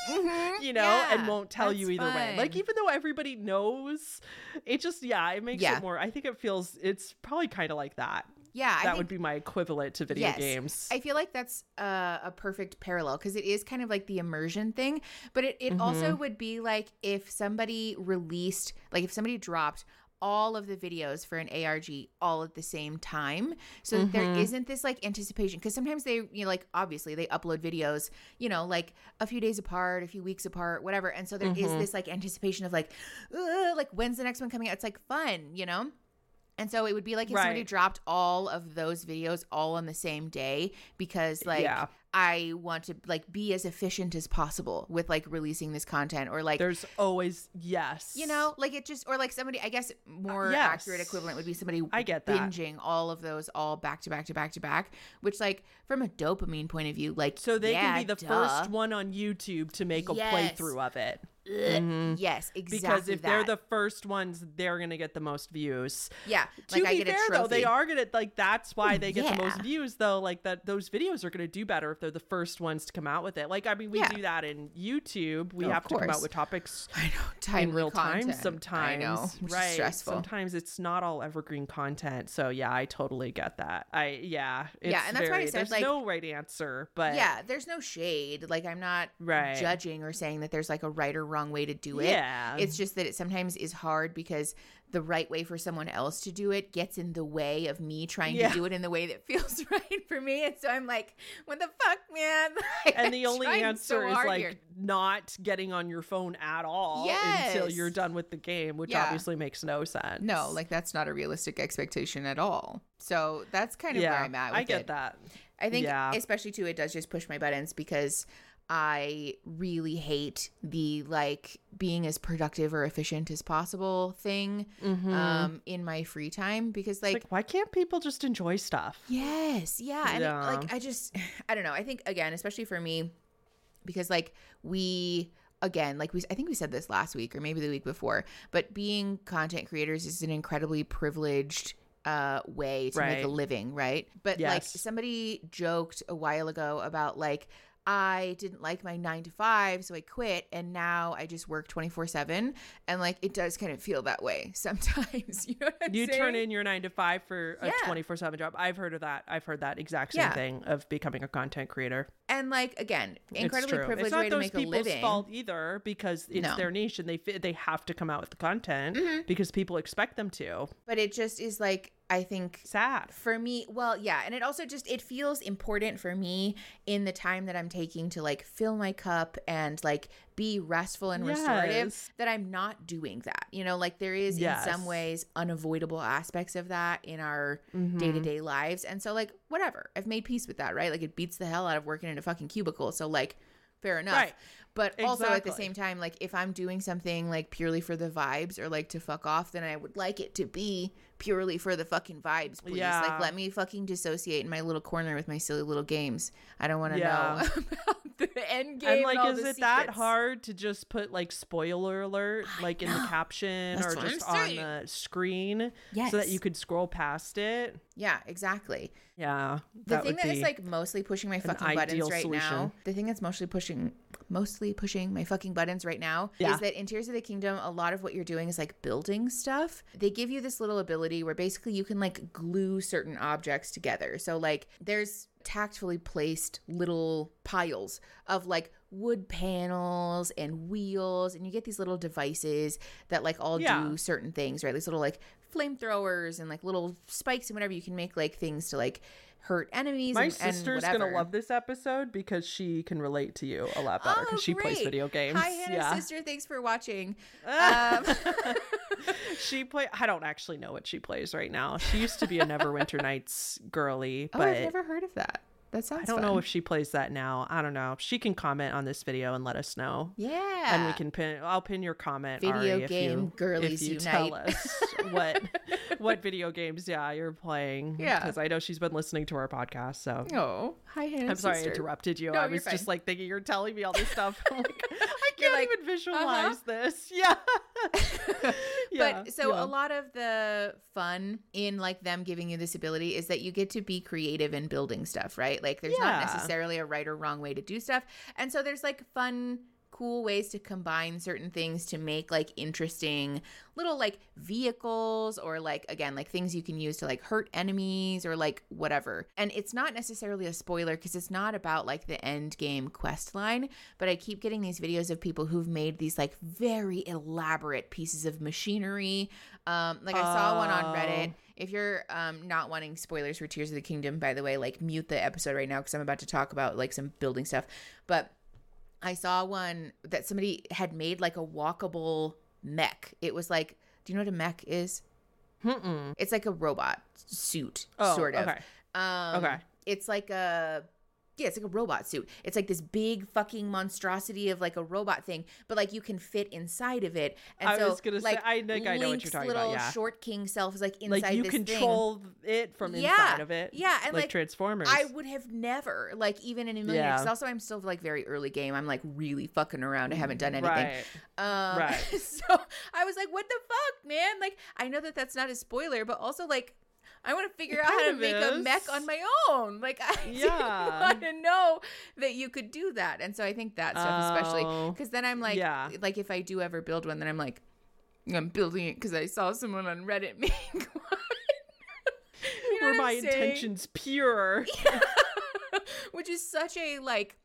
Mhm. you know, Yeah, and won't tell you that's either way. Like even though everybody knows, it just yeah, it makes Yeah. it more. I think it feels it's probably kind of like that. Yeah, that think would be my equivalent to video Yes. games. I feel like that's uh, a perfect parallel because it is kind of like the immersion thing, but it, it also Mm-hmm. would be like if somebody released, like if somebody dropped all of the videos for an ARG all at the same time so that there isn't this like anticipation because sometimes they you know like obviously they upload videos you know like a few days apart a few weeks apart whatever and so there is Mhm. this like anticipation of like like when's the next one coming out it's like fun you know and so it would be like if somebody dropped all of those videos all on the same day because like Yeah. I want to like be as efficient as possible with like releasing this content or like There's always yes. you know like it just or like somebody i guess more yes. accurate equivalent would be somebody I get that. binging all of those all back to back to back to back which like from a dopamine point of view like So they yeah, can be the duh. first one on YouTube to make a Yes. playthrough of it. Ugh, Mhm. yes exactly Because if they're the first ones, they're gonna get the most views. yeah to like i be get fair though, they are gonna like that's why they get the most views though. Like that those videos are gonna do better if they're the first ones to come out with it. Like I mean we Yeah. do that in YouTube. We Oh, have to come out with topics i know in timely real time sometimes. i know right. stressful Sometimes it's not all evergreen content. So yeah, I totally get that. I yeah. It's Yeah, and that's why I said, there's like- no right answer, but yeah there's no shade like i'm not Right. judging or saying that there's like a right or wrong way to do it Yeah. It's just that it sometimes is hard because the right way for someone else to do it gets in the way of me trying Yeah. to do it in the way that feels right for me. And so I'm like, what the fuck, man? Like, and I'm the only answer so is like here. not getting on your phone at all until you're done with the game, which Yeah. obviously makes no sense. no, like that's not a realistic expectation at all. So that's kind of yeah, where I'm at. With I get it. that. I think, Yeah. especially too, it does just push my buttons because I really hate the like being as productive or efficient as possible thing Mhm. um in my free time because like like, why can't people just enjoy stuff? Yes, yeah, and Yeah. like I just, I don't know. I think again, especially for me, because like we again, like we, I think we said this last week or maybe the week before, but being content creators is an incredibly privileged uh way to make a living, right? But like somebody joked a while ago about like I didn't like my nine to five, so I quit, and now I just work twenty four seven, and like it does kind of feel that way sometimes. You know You saying? turn in your nine to five for a 24 7 job. I've heard of that. I've heard that exact same Yeah. thing of becoming a content creator. And like again, incredibly privileged way to make a living. It's not those people's fault either because it's No. their niche and they they have to come out with the content Mhm. because people expect them to. but it just is like I think Sad. for me, well, yeah, and it also just it feels important for me in the time that I'm taking to like fill my cup and like be restful and restorative Yes. that I'm not doing that. You know, like there is Yes. in some ways unavoidable aspects of that in our Mhm. day-to-day lives. And so like whatever. I've made peace with that, right? Like it beats the hell out of working in a fucking cubicle. So like fair enough. Right. But also at the same time, like if I'm doing something like purely for the vibes or like to fuck off, then I would like it to be purely for the fucking vibes, please. Yeah. Like let me fucking dissociate in my little corner with my silly little games. I don't want to Yeah. know about the end game. and And like all is it that hard to just put like spoiler alert like in the caption That's or just on the screen Yes. so that you could scroll past it Yeah, exactly. yeah The that thing that is like mostly pushing my fucking buttons right now. The thing that's mostly pushing mostly pushing my fucking buttons right now Yeah. is that in Tears of the Kingdom, a lot of what you're doing is like building stuff. They give you this little ability where basically you can like glue certain objects together. So like there's tactfully placed little piles of like wood panels and wheels and you get these little devices that like all Yeah. do certain things right these little like flamethrowers and like little spikes and whatever you can make like things to like hurt enemies my and, and sister's whatever. gonna love this episode because she can relate to you a lot better because Oh, she plays video games Hi, Hannah's yeah sister. Thanks for watching. Um, she play i don't actually know what she plays right now she used to be a neverwinter nights girly oh, but I've never heard of that. That sounds. I don't fun. know if she plays that now. I don't know. She can comment on this video and let us know. Yeah. And we can pin. I'll pin your comment. Video Ari, if game you, girlies if you unite. tell us what what video games, yeah, you're playing. Yeah. because I know she's been listening to our podcast. So Oh, hi, Hannah's I'm sorry sister. I interrupted you. No, I was just like thinking you're telling me all this stuff. Like, I can't like, even visualize uh-huh. this. Yeah. yeah. but so yeah. a lot of the fun in like them giving you this ability is that you get to be creative in building stuff, right? Like there's not necessarily a right or wrong way to do stuff. And so there's like fun cool ways to combine certain things to make like interesting little like vehicles or like again like things you can use to like hurt enemies or like whatever. And it's not necessarily a spoiler because it's not about like the end game quest line, but I keep getting these videos of people who've made these like very elaborate pieces of machinery. Um like I saw one on Reddit Oh. If you're um, not wanting spoilers for Tears of the Kingdom, by the way, like mute the episode right now because I'm about to talk about like some building stuff. But I saw one that somebody had made like a walkable mech. It was like, do you know what a mech is? Mm-mm. It's like a robot suit, Oh, sort of. okay. Um, Okay. It's like a yeah, it's like a robot suit. It's like this big fucking monstrosity of like a robot thing, but like you can fit inside of it. And I so, was gonna say- like, I think I know what you're talking little about, yeah. short king self is like inside Like you this thing. control it from Yeah, inside of it. yeah, and, like, like, Transformers. I would have never, like, even in a million Yeah. years. Also, I'm still like very early game. I'm like really fucking around. I haven't done anything. Right. Um, Right. So I was like, what the fuck, man? Like, I know that that's not a spoiler, but also like, I want to figure It out how to make a mech on my own. Like, I Yeah. want to know that you could do that. And so I think that stuff, especially Oh. because then I'm like, Yeah. like if I do ever build one, then I'm like, I'm building it because I saw someone on Reddit make one. You know Were my saying? intentions pure? which is such a like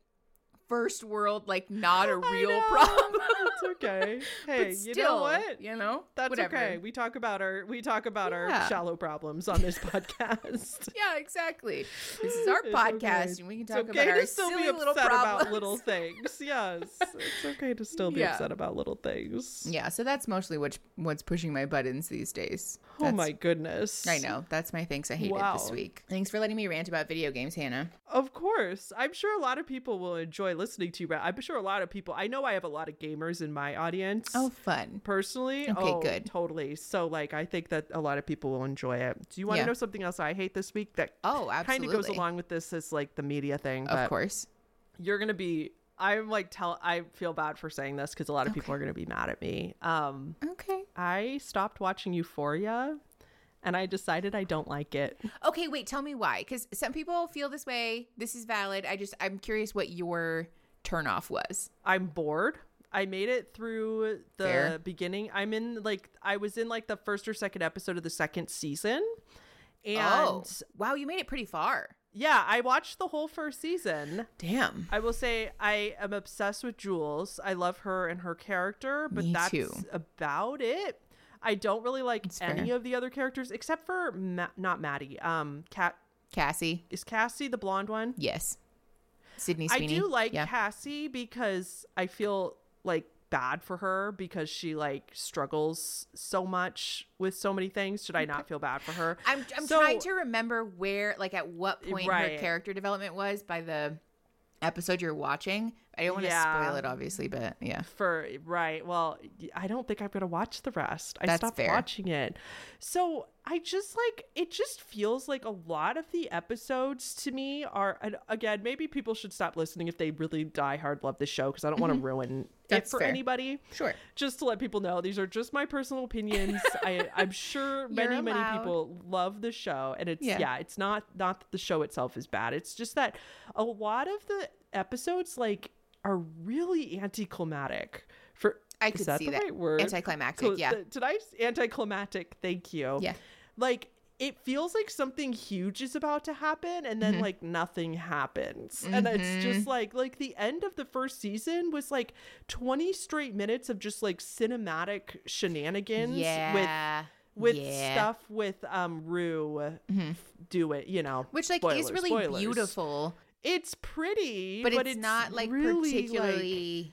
first world like not a real problem It's okay. Hey, still you know what? you know That's whatever okay. We talk about our we talk about Yeah. our shallow problems on this podcast. yeah exactly this is our It's podcast okay. and we can talk okay about our still silly be little upset problems about little things. Yes, it's okay to still be Yeah. upset about little things. yeah so that's mostly what's what's pushing my buttons these days Oh my goodness! I know that's my thanks I hated this week thanks for letting me rant about video games Hannah Of course, I'm sure a lot of people will enjoy listening to you, but I'm sure a lot of people. I know I have a lot of gamers in my audience. oh fun. Personally? Okay, oh, good. totally. So like i think that a lot of people will enjoy it. Do you want to Yeah. know something else i hate this week that oh kind absolutely. of goes along with this as like the media thing of course. you're gonna be i'm like tell i feel bad for saying this because a lot of people are gonna be mad at me. Um okay. I stopped watching euphoria and i decided i don't like it okay wait tell me why because some people feel this way this is valid I just I'm curious what your turnoff was i'm bored I made it through the Fair. beginning. I'm in like I was in like the first or second episode of the second season. Oh, and oh wow you made it pretty far Yeah, I watched the whole first season. Damn. I will say I am obsessed with Jules. I love her and her character, but Me that's too. about it. I don't really like That's any fair. of the other characters except for Ma- not Maddie. Um, Cat Cassie. is Cassie the blonde one. Yes. Sydney I do like yeah. Cassie because I feel like bad for her because she like struggles so much with so many things. Should I not feel bad for her? I'm I'm So- trying to remember where like at what point her character development was by the episode you're watching. I don't want to Yeah. spoil it obviously, but yeah. for right well I don't think i'm gonna watch the rest i That's stopped fair. watching it so i just like it just feels like a lot of the episodes to me are and again maybe people should stop listening if they really die hard love the show because i don't want to ruin it Mm-hmm. That's for fair. anybody Sure. just to let people know these are just my personal opinions i i'm sure many many people love the show and it's Yeah. yeah. it's not not that the show itself is bad it's just that a lot of the episodes like are really anticlimactic for I could see the that. right word Anticlimactic, Cl- yeah. th- did i anticlimactic thank you Yeah. like it feels like something huge is about to happen and Mm-hmm. then like nothing happens and it's just like like the end of the first season was like 20 straight minutes of just like cinematic shenanigans Yeah. with with yeah. stuff with um rue f- do it you know Which like Spoilers, is really spoilers. beautiful, it's pretty but, it's, not like really, like- particularly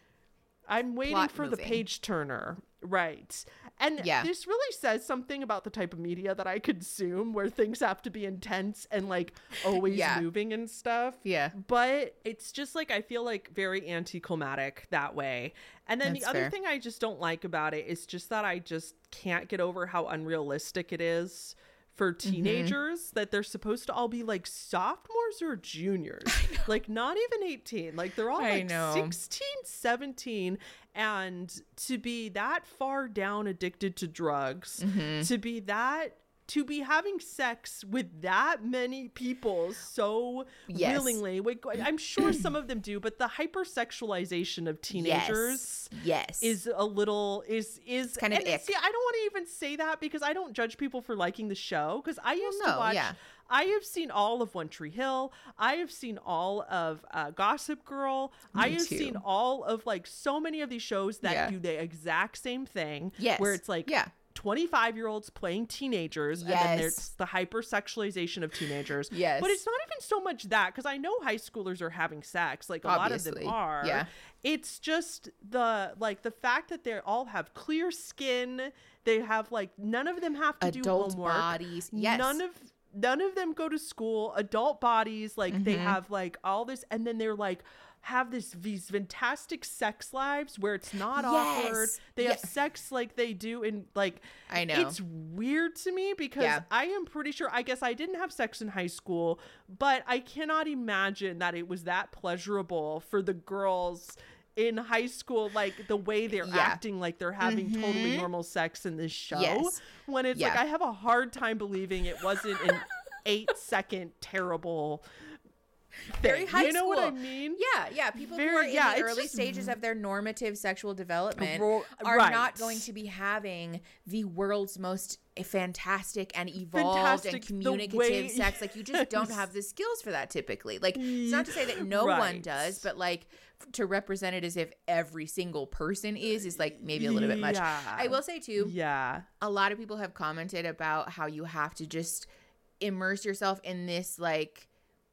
I'm waiting for the page turner. Right. And Yeah. this really says something about the type of media that I consume where things have to be intense and like always Yeah. moving and stuff. Yeah. But it's just like I feel like very anticlimactic that way. And then That's the other fair. thing I just don't like about it is just that I just can't get over how unrealistic it is for Mm-hmm. teenagers that they're supposed to all be like sophomores or juniors like not even 18 like they're all I like know. 16 17 and to be that far down addicted to drugs Mm-hmm. to be that to be having sex with that many people so Yes. willingly. I'm sure some of them do, but the hypersexualization of teenagers Yes. is a little is is kind of ick. See, I don't want to even say that because I don't judge people for liking the show because I used no, to watch. yeah. I have seen all of One Tree Hill. I have seen all of uh, Gossip Girl. I have too. seen all of like so many of these shows that Yeah. do the exact same thing. Yes. Where it's like Yeah. 25 year olds playing teenagers and then there's the hypersexualization of teenagers. Yes. But it's not even so much that because I know high schoolers are having sex. Like a lot of them are. Yeah. It's just the like the fact that they all have clear skin. They have like none of them have to do homework. bodies. Yes. None of none of them go to school. Adult bodies, like they Mm-hmm. have like all this, and then they're like have this these fantastic sex lives where it's not awkward. Yes. They have sex like they do in like I know. it's weird to me because Yeah. I am pretty sure I guess I didn't have sex in high school, but I cannot imagine that it was that pleasurable for the girls in high school like the way they're Yeah. acting like they're having totally Mhm. normal sex in this show Yes. when it's like I have a hard time believing it wasn't an 8 second terrible Very high you know what I mean? Yeah, yeah. People who are in yeah, the early just- stages of their normative sexual development Ro- are right. not going to be having the world's most fantastic and evolved Fantastic, and communicative way- sex. Like you just don't have the skills for that typically. Like it's not to say that no one does, but like f- to represent it as if every single person is is like maybe a little bit much. Yeah. I will say too, Yeah. a lot of people have commented about how you have to just immerse yourself in this like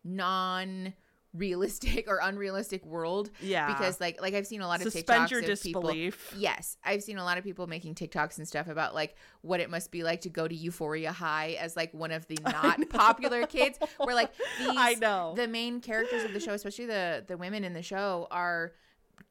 non realistic or unrealistic world Yeah. because like like I've seen a lot of Suspend TikToks your of people. Yes, I've seen a lot of people making TikToks and stuff about like what it must be like to go to Euphoria High as like one of the not popular kids where like these I know. the main characters of the show, especially the the women in the show are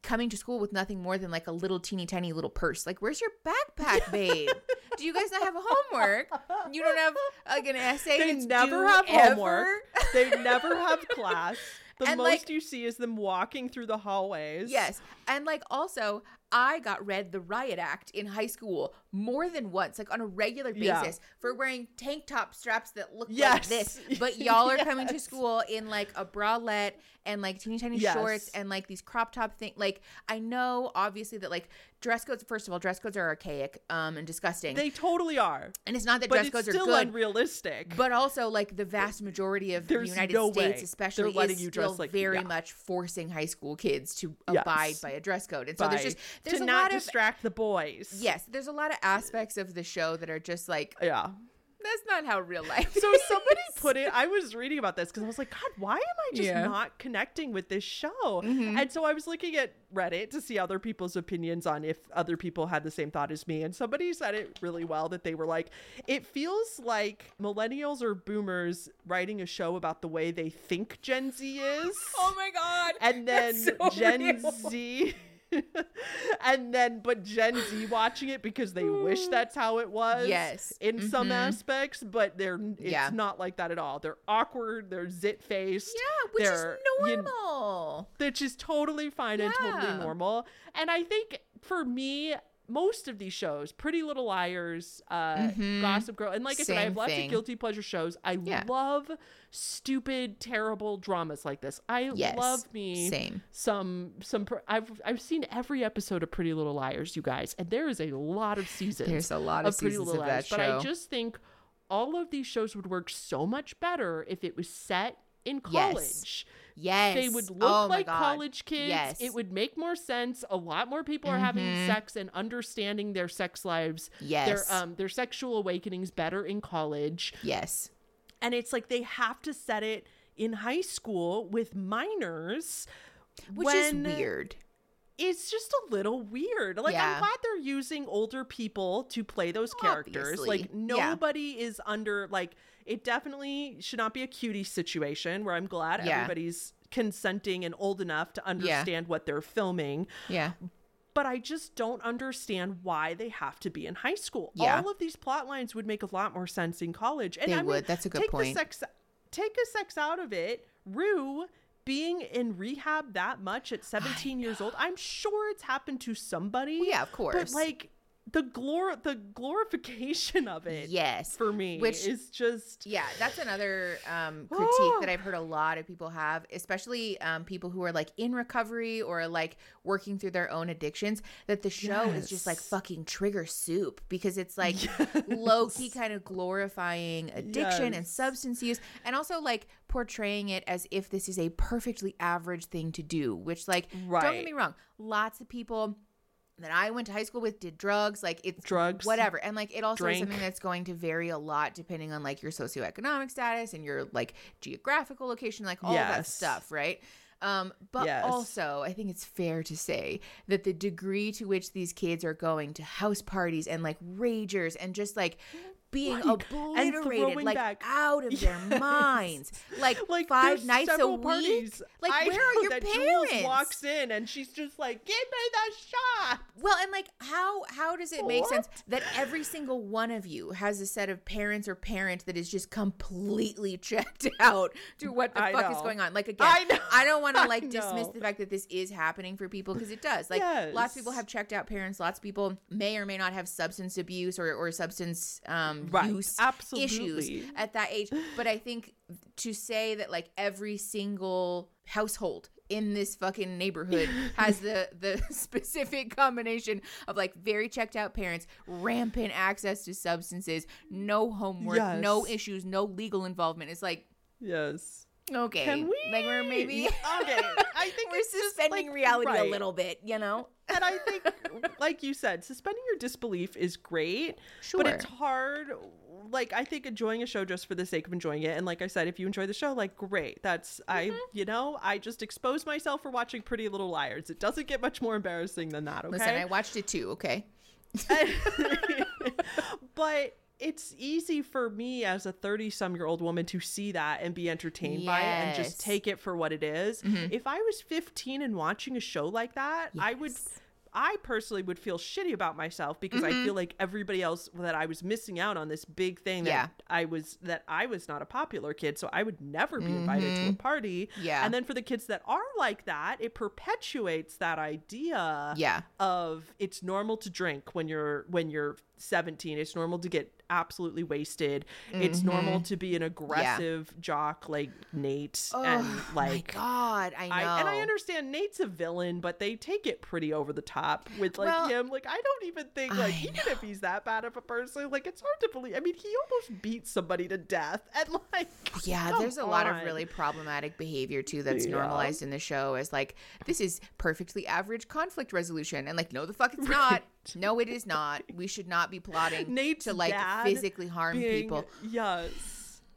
coming to school with nothing more than like a little teeny tiny little purse. Like, where's your backpack, babe? Do you guys not have homework? You don't have like an essay. They never have ever? homework. They never have class. The And, most like- you see is them walking through the hallways. Yes. And like also, I got read the riot act in high school more than once, like on a regular Yeah. basis, for wearing tank top straps that look like this. But y'all are coming to school in like a bralette and like teeny tiny Yes. shorts and like these crop top thing. Like I know obviously that like dress codes. First of all, dress codes are archaic um and disgusting. They totally are. and it's not that But dress codes still are good. unrealistic. But also, like the vast majority of the United no States, way especially, they're letting is you still like- very yeah. much forcing high school kids to Yes. abide by a dress code. And so By- there's just there's to not lot of distract the boys. yes, there's a lot of aspects of the show that are just like Yeah. that's not how real life. Is. So is. somebody put it. I was reading about this because I was like, God, why am I just Yeah. not connecting with this show? Mhm. And so I was looking at Reddit to see other people's opinions on if other people had the same thought as me. And somebody said it really well that they were like, it feels like millennials or boomers writing a show about the way they think Gen Z is. oh my god! and then so Gen real. Z. and then, but Gen Z watching it because they wish that's how it was. Yes. In some Mhm. aspects, but they're it's Yeah. not like that at all. They're awkward. They're zit faced. Yeah, which is you- normal. which is totally fine and totally normal. And I think for me, most of these shows, Pretty Little Liars, uh, Mhm. Gossip Girl, and like I said, I have Same lots thing. of guilty pleasure shows. I Yeah. love stupid, terrible dramas like this. I Yes, love me Same. some some. pr- I've I've seen every episode of Pretty Little Liars, you guys, and there is a lot of seasons There's a lot of, of Pretty seasons Little of Liars. that But. I just think all of these shows would work so much better if it was set in college yes, they would look oh like college kids. Yes. It would make more sense. A lot more people are having Mhm. sex and understanding their sex lives, Yes. their um their sexual awakenings better in college. yes. And it's like they have to set it in high school with minors. Which is weird. It's just a little weird. Like Yeah. I'm glad they're using older people to play those characters. Obviously. Like Yeah. nobody is under like it definitely should not be a cutie situation where I'm glad Yeah. everybody's consenting and old enough to understand what they're filming. Yeah. But I just don't understand why they have to be in high school. Yeah. All of these plot lines would make a lot more sense in college. And They I mean, would. That's a good take point. The sex, take the sex out of it. Rue being in rehab that much at 17 years old, I'm sure it's happened to somebody. Well, yeah, of course. But like the glor the glorification of it Yes. for me Which- is just Yeah, that's another um, critique that I've heard a lot of people have, especially um, people who are like in recovery or like working through their own addictions. That the show is just like fucking trigger soup because it's like low key kind of glorifying addiction and substance use, and also like portraying it as if this is a perfectly average thing to do. Which, like, don't get me wrong, lots of people that I went to high school with did drugs. Like it's Drugs. whatever. And like it also is something that's going to vary a lot depending on like your socioeconomic status and your like geographical location, like all that stuff, right? Um, but Yes. also, I think it's fair to say that the degree to which these kids are going to house parties and like ragers and just like being. And obliterated, like back- out of their minds, like, like five nights a week. parties. Like, I where are your that parents? Jules walks in and she's just like, "Give me the shot." Well, and like how how does it make sense that every single one of you has a set of parents or parent that is just completely checked out to what the I fuck is going on? Like again, I. I don't want to like dismiss the fact that this is happening for people because it does. Like lots of people have checked out parents. Lots of people may or may not have substance abuse or or substance um, Um, right. use Absolutely. issues at that age. But I think to say that like every single household in this fucking neighborhood has the the specific combination of like very checked out parents, rampant access to substances, no homework, no issues, no legal involvement. It's like Yes. Okay, Can we? like we're maybe Okay. I think we're suspending like, reality a little bit, you know? and I think, like you said, suspending your disbelief is great, sure. but it's hard. Like I think enjoying a show just for the sake of enjoying it, and like I said, if you enjoy the show, like great. That's I, Mm-hmm. you know, I just exposed myself for watching Pretty Little Liars. It doesn't get much more embarrassing than that. Okay, Listen, I watched it too. Okay, but it's easy for me as a 30 some year old woman to see that and be entertained by it and just take it for what it is. Mm-hmm. If I was 15 and watching a show like that, I would I personally would feel shitty about myself because I feel mm-hmm. like everybody else that I was missing out on this big thing that Yeah. I was that I was not a popular kid, so I would never be invited to a mm-hmm. party. Yeah. And then for the kids that are like that, it perpetuates that idea yeah, of it's normal to drink when you're when you're 17 it's normal to get absolutely wasted it's normal mm-hmm. to be an aggressive jock like nate oh and Oh, like my God, I know. I, and I understand Nate's a villain, but they take it pretty over the top with like Well, him. Like I don't even think like I even if he's that bad of a person, like it's hard to believe. I mean, he almost beat somebody to death, and like Yeah, there's a lot of really problematic behavior too that's Yeah. normalized in the show as like this is perfectly average conflict resolution and like no the fuck it's not. No it is not. We should not be plotting Nate's to like physically harm being- people. Yes.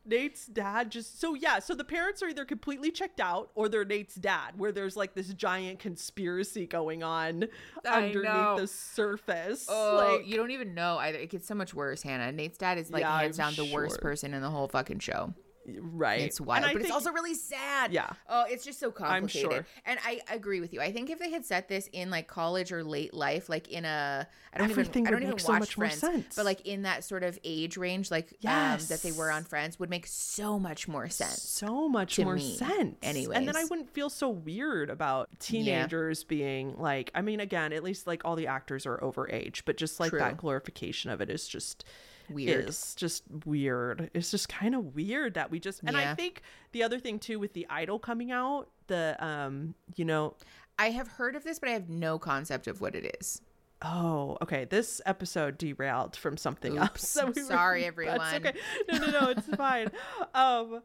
Nate's dad just so yeah, so the parents are either completely checked out or they're Nate's dad, where there's like this giant conspiracy going on I underneath know. the surface. Oh, like, you don't even know either. It gets so much worse, Hannah. Nate's dad is like Yeah, hands I'm down the worst person in the whole fucking show. Right. It's And wild, I but it's also really sad. Yeah. Oh, it's just so complicated. I'm sure. And I agree with you. I think if they had set this in like college or late life, like in a, I don't Everything even, I would don't even make so watch much more Friends, sense. but like in that sort of age range, like um, that they were on Friends, would make so much more sense. so much more me, sense. And then I wouldn't feel so weird about teenagers being like, I mean, again, at least like all the actors are over age, but just like True. that glorification of it is just Weird. is just weird. It's just kind of weird that we just and I think the other thing too with the idol coming out, the um, you know, I have heard of this, but I have no concept of what it is. Oh, okay. This episode derailed from something else. Oops. that we were- Sorry, That's everyone. okay. No, no, no. It's fine. Um,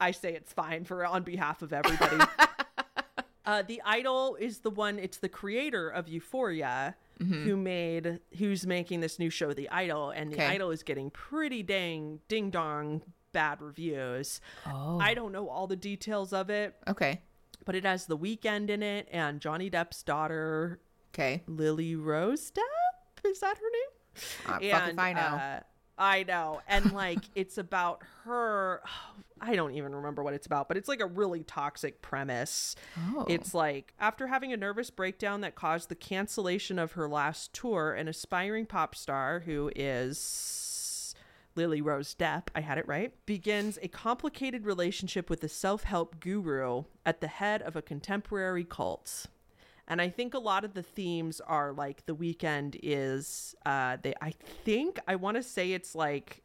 I say it's fine for on behalf of everybody. uh, the idol is the one. It's the creator of Euphoria Mm-hmm. who made who's making this new show, The Idol, and The Okay. Idol is getting pretty dang ding dong bad reviews. Oh, I don't know all the details of it, okay, but it has The Weeknd in it and Johnny Depp's daughter okay. Lily Rose Depp. Is that her name? Uh, fuck if I know. uh, I know. And like it's about her I don't even remember what it's about, but it's like a really toxic premise. Oh. It's like after having a nervous breakdown that caused the cancellation of her last tour, an aspiring pop star who is Lily Rose Depp, I had it right, begins a complicated relationship with a self help guru at the head of a contemporary cult. And I think a lot of the themes are like the Weeknd is uh they I think I want to say it's like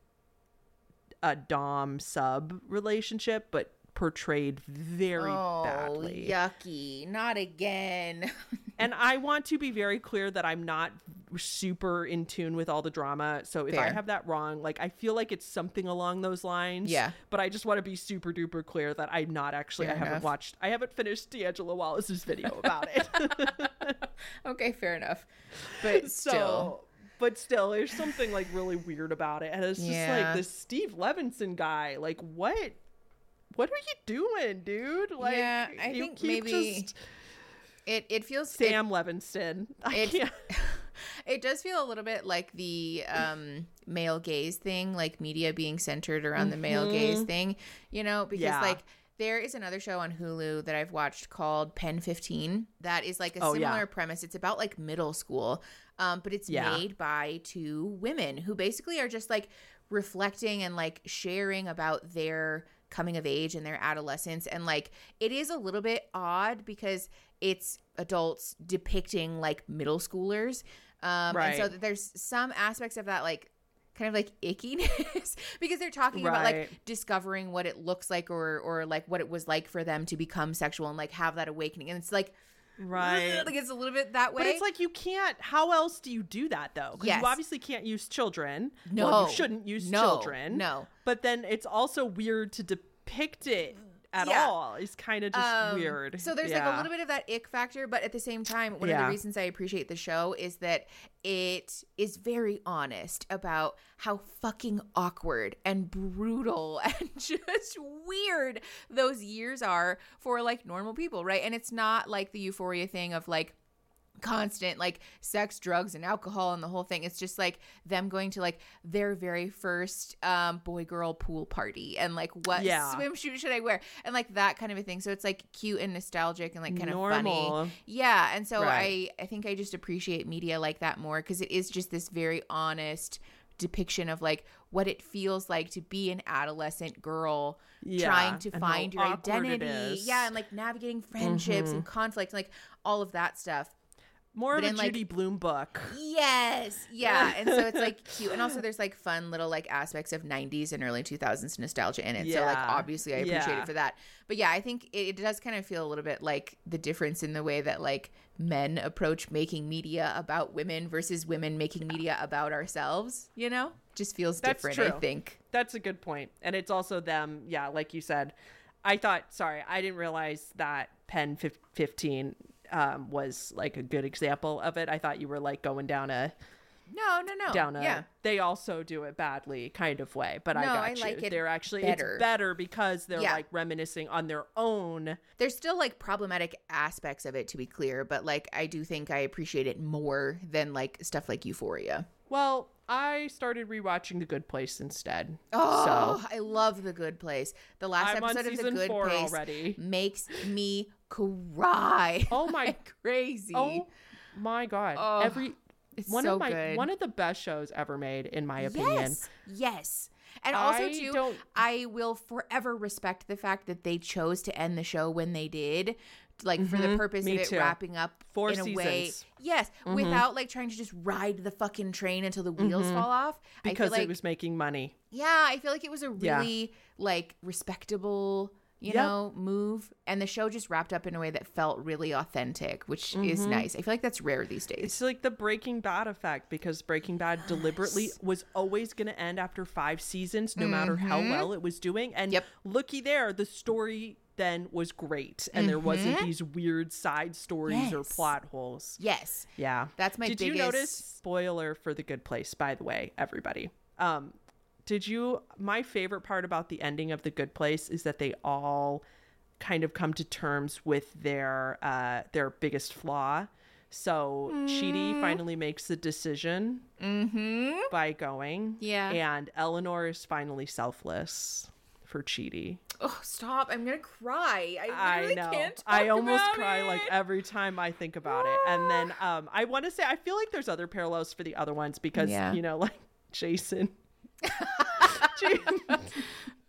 a dom sub relationship but portrayed very oh, badly. yucky! Not again. And I want to be very clear that I'm not super in tune with all the drama. So if I have that wrong, like I feel like it's something along those lines. Yeah. But I just want to be super duper clear that I'm not actually Fair I haven't watched I haven't finished D'Angelo Wallace's video about it. okay, fair enough. But so still, but still, there's something like really weird about it. And it's just Yeah. like this Steve Levinson guy, like what what are you doing, dude? Like Yeah, I you think keep maybe just it it feels it- Sam Levinson. I it, it does feel a little bit like the um male gaze thing like media being centered around the male gaze thing you know because Mm-hmm. Yeah. like there is another show on hulu that i've watched called pen 15 that is like a Oh, yeah. similar premise it's about like middle school um but it's Yeah. made by two women who basically are just like reflecting and like sharing about their coming of age and their adolescence and like it is a little bit odd because it's adults depicting like middle schoolers. Um and so there's some aspects of that like kind of like ickiness because they're talking about like discovering what it looks like or or like what it was like for them to become sexual and like have that awakening. And it's like Right. like it's a little bit that way But it's like you can't. How else do you do that though? Because Yes. you obviously can't use children. no well, you shouldn't use no, children. no But then it's also weird to depict it at Yeah. all. It's kind of just Um, weird. So there's like a little bit of that ick factor, but at the same time, one of the reasons I appreciate the show is that it is very honest about how fucking awkward and brutal and just weird those years are for like normal people, right? And it's not like the euphoria thing of like constant like sex drugs and alcohol and the whole thing. It's just like them going to like their very first um boy girl pool party and like what Yeah. swimsuit should i wear? And like that kind of a thing. So it's like cute and nostalgic and like kind of funny. Yeah. And so Right. i i think i just appreciate media like that more because it is just this very honest depiction of like what it feels like to be an adolescent girl Yeah, trying to find your identity. yeah and like navigating friendships and conflict and like all of that stuff More but of a like- Judy Blume book. Yes. Yeah. and so it's like cute. And also there's like fun little like aspects of 90s and early 2000s nostalgia in it. So like obviously I appreciate Yeah. it for that. But yeah, I think it, it does kind of feel a little bit like the difference in the way that like men approach making media about women versus women making media about ourselves, you know? Just feels That's different, I think. That's a good point. And it's also them, yeah, like you said. I thought, sorry, I didn't realize that Pen fif- 15 um, was like a good example of it. I thought you were like going down a No, no, no. down a yeah. they also do it badly kind of way. But I No, got I you. like it they're actually better. it's better because they're Yeah. like reminiscing on their own. There's still like problematic aspects of it to be clear, but like I do think I appreciate it more than like stuff like Euphoria. Well, I started rewatching The Good Place instead. Oh, so I love The Good Place. The last I'm episode of The Good Place already. makes me cry. Oh my crazy. Oh my god. Oh, Every it's one so of my good. one of the best shows ever made in my opinion. Yes. Yes. And also I too, don't- I will forever respect the fact that they chose to end the show when they did. Like for the purpose Mm-hmm. me of it too. wrapping up Four in a way, seasons. Mm-hmm. yes, without like trying to just ride the fucking train until the wheels fall off. I Because feel like, it was making money. Yeah, I feel like it was a Yeah. really like respectable, you Yep. know, move and the show just wrapped up in a way that felt really authentic, which is Mm-hmm. nice. I feel like that's rare these days. It's like the Breaking Bad effect because Breaking Bad deliberately was always going to end after five seasons, no matter how well it was doing. And Mm-hmm. Yep. looky there, the story then was great, and there wasn't these weird side stories or Mm-hmm. Plot holes. Yes. Yeah, That's my Did you notice? Spoiler for The Good Place, by the way, everybody. Um, did you? My favorite part about the ending of The Good Place is that they all kind of come to terms with their uh, their biggest flaw. So Chidi finally makes the decision Mm-hmm. by going. Yeah. And Eleanor is finally selfless for Chidi. Oh, stop. I'm going to cry. I, I know. can't talk I almost about cry like every time I think about it. And then um I want to say I feel like there's other parallels for the other ones because Yeah. you know like Jason. Ja-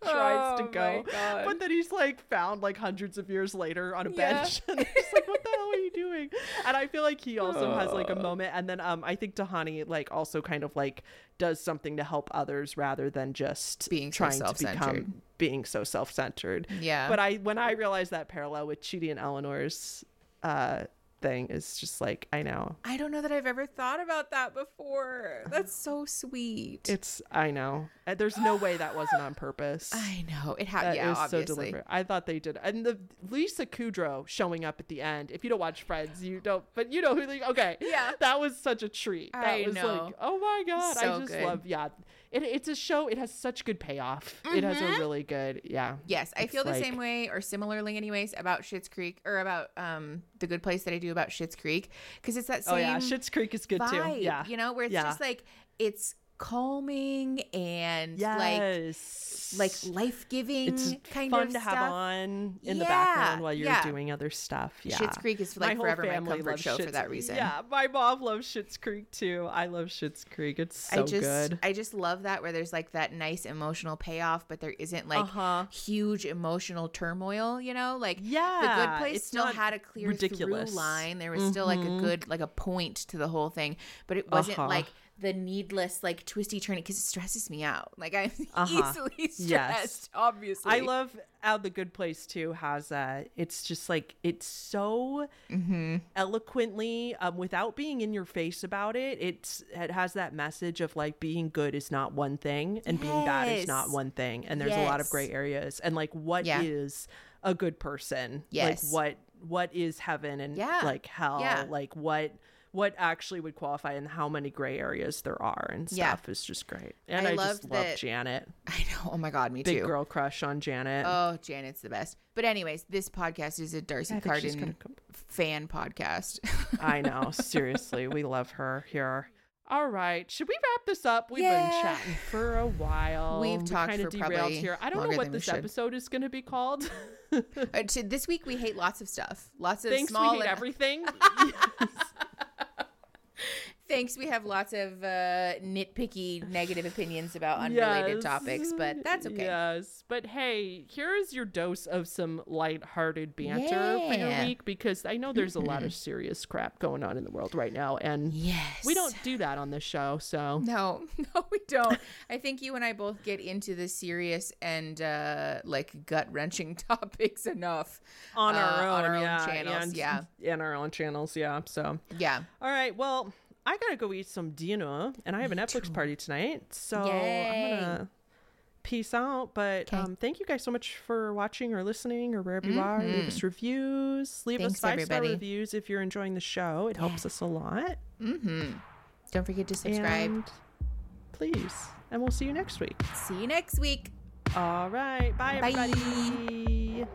tries to Oh my go. But then he's like found like hundreds of years later on a Yeah. bench. and he's like, what the hell are you doing? And I feel like he also has like a moment. And then um I think Tahani like also kind of like does something to help others rather than just Being so trying to become being so self-centered. Yeah. But I when I realized that parallel with Chidi and Eleanor's uh thing is just like I know. I don't know that I've ever thought about that before. That's so sweet. It's I know. Uh, There's no way that wasn't on purpose. I know it. Ha- That yeah, is so obviously. deliberate. I thought they did, and the Lisa Kudrow showing up at the end. If you don't watch Friends, you don't, but you know who. They, okay, Yeah. that was such a treat. That I was know. like, oh my god, So I just good. love. Yeah, it, it's a show. It has such good payoff. It has a really good. Yeah. Yes, I feel the like- same way or similarly anyways about Schitt's Creek or about um the good place that I do about Schitt's Creek because it's that same Oh yeah, Schitt's Creek is good vibe, too. Yeah. you know, where it's Yeah. just like it's calming and like yes. like life giving it's kind fun of to stuff. have on in the background while you're yeah. doing other stuff. Yeah. Schitt's Creek is like whole forever my comfort show for that reason. Yeah, my mom loves Schitt's Creek too. I love Schitt's Creek. It's so I just good. I just love that where there's like that nice emotional payoff, but there isn't like Uh-huh. huge emotional turmoil, you know? Like yeah, the good place still had a clear ridiculous. through line. There was still like a good like a point to the whole thing, but it wasn't Uh-huh. like the needless like twisty turning because it stresses me out. Like I'm Uh-huh. easily stressed, Yes. obviously. I love how the good place too has uh it's just like it's so Mm-hmm. eloquently um without being in your face about it it's it has that message of like being good is not one thing and being bad is not one thing and there's a lot of gray areas and like what is Yeah. a good person Yes. like what what is heaven and Yeah. like hell Yeah. like what what actually would qualify and how many gray areas there are and Yeah. stuff is just great and I i, just love that- janet I know. Oh my god, me big too. Big girl crush on janet Oh, Janet's the best. But anyways, this podcast is a D'Arcy she's Carden fan podcast. I know. Seriously, we love her here. All right, should we wrap this up? We've been chatting for a while. We've We talked kinda derailed here. I don't know what this episode is going to be called. Uh, this week we hate lots of stuff. Lots of Thanks, small we hate and- everything. Thanks, we have lots of uh, nitpicky negative opinions about unrelated Yes. topics, but that's okay. Yes, but hey, here is your dose of some light-hearted banter for your Yeah. week because I know there's a lot of serious crap going on in the world right now, and Yes. we don't do that on this show. So No, no, we don't. I think you and I both get into the serious and uh, like gut wrenching topics enough on our uh, own, on our own yeah, channels, yeah. in our own channels, yeah. So Yeah. All right. Well, I gotta go eat some dinner, and I have a Netflix party tonight, so Yay. I'm gonna peace out. But um, thank you guys so much for watching or listening or wherever you are. Leave us reviews. Leave Mm-hmm. Thanks, us five star reviews if you're enjoying the show. It helps us a lot. Mm-hmm. Don't forget to subscribe. And please, and we'll see you next week. See you next week. All right. Bye, Bye. everybody.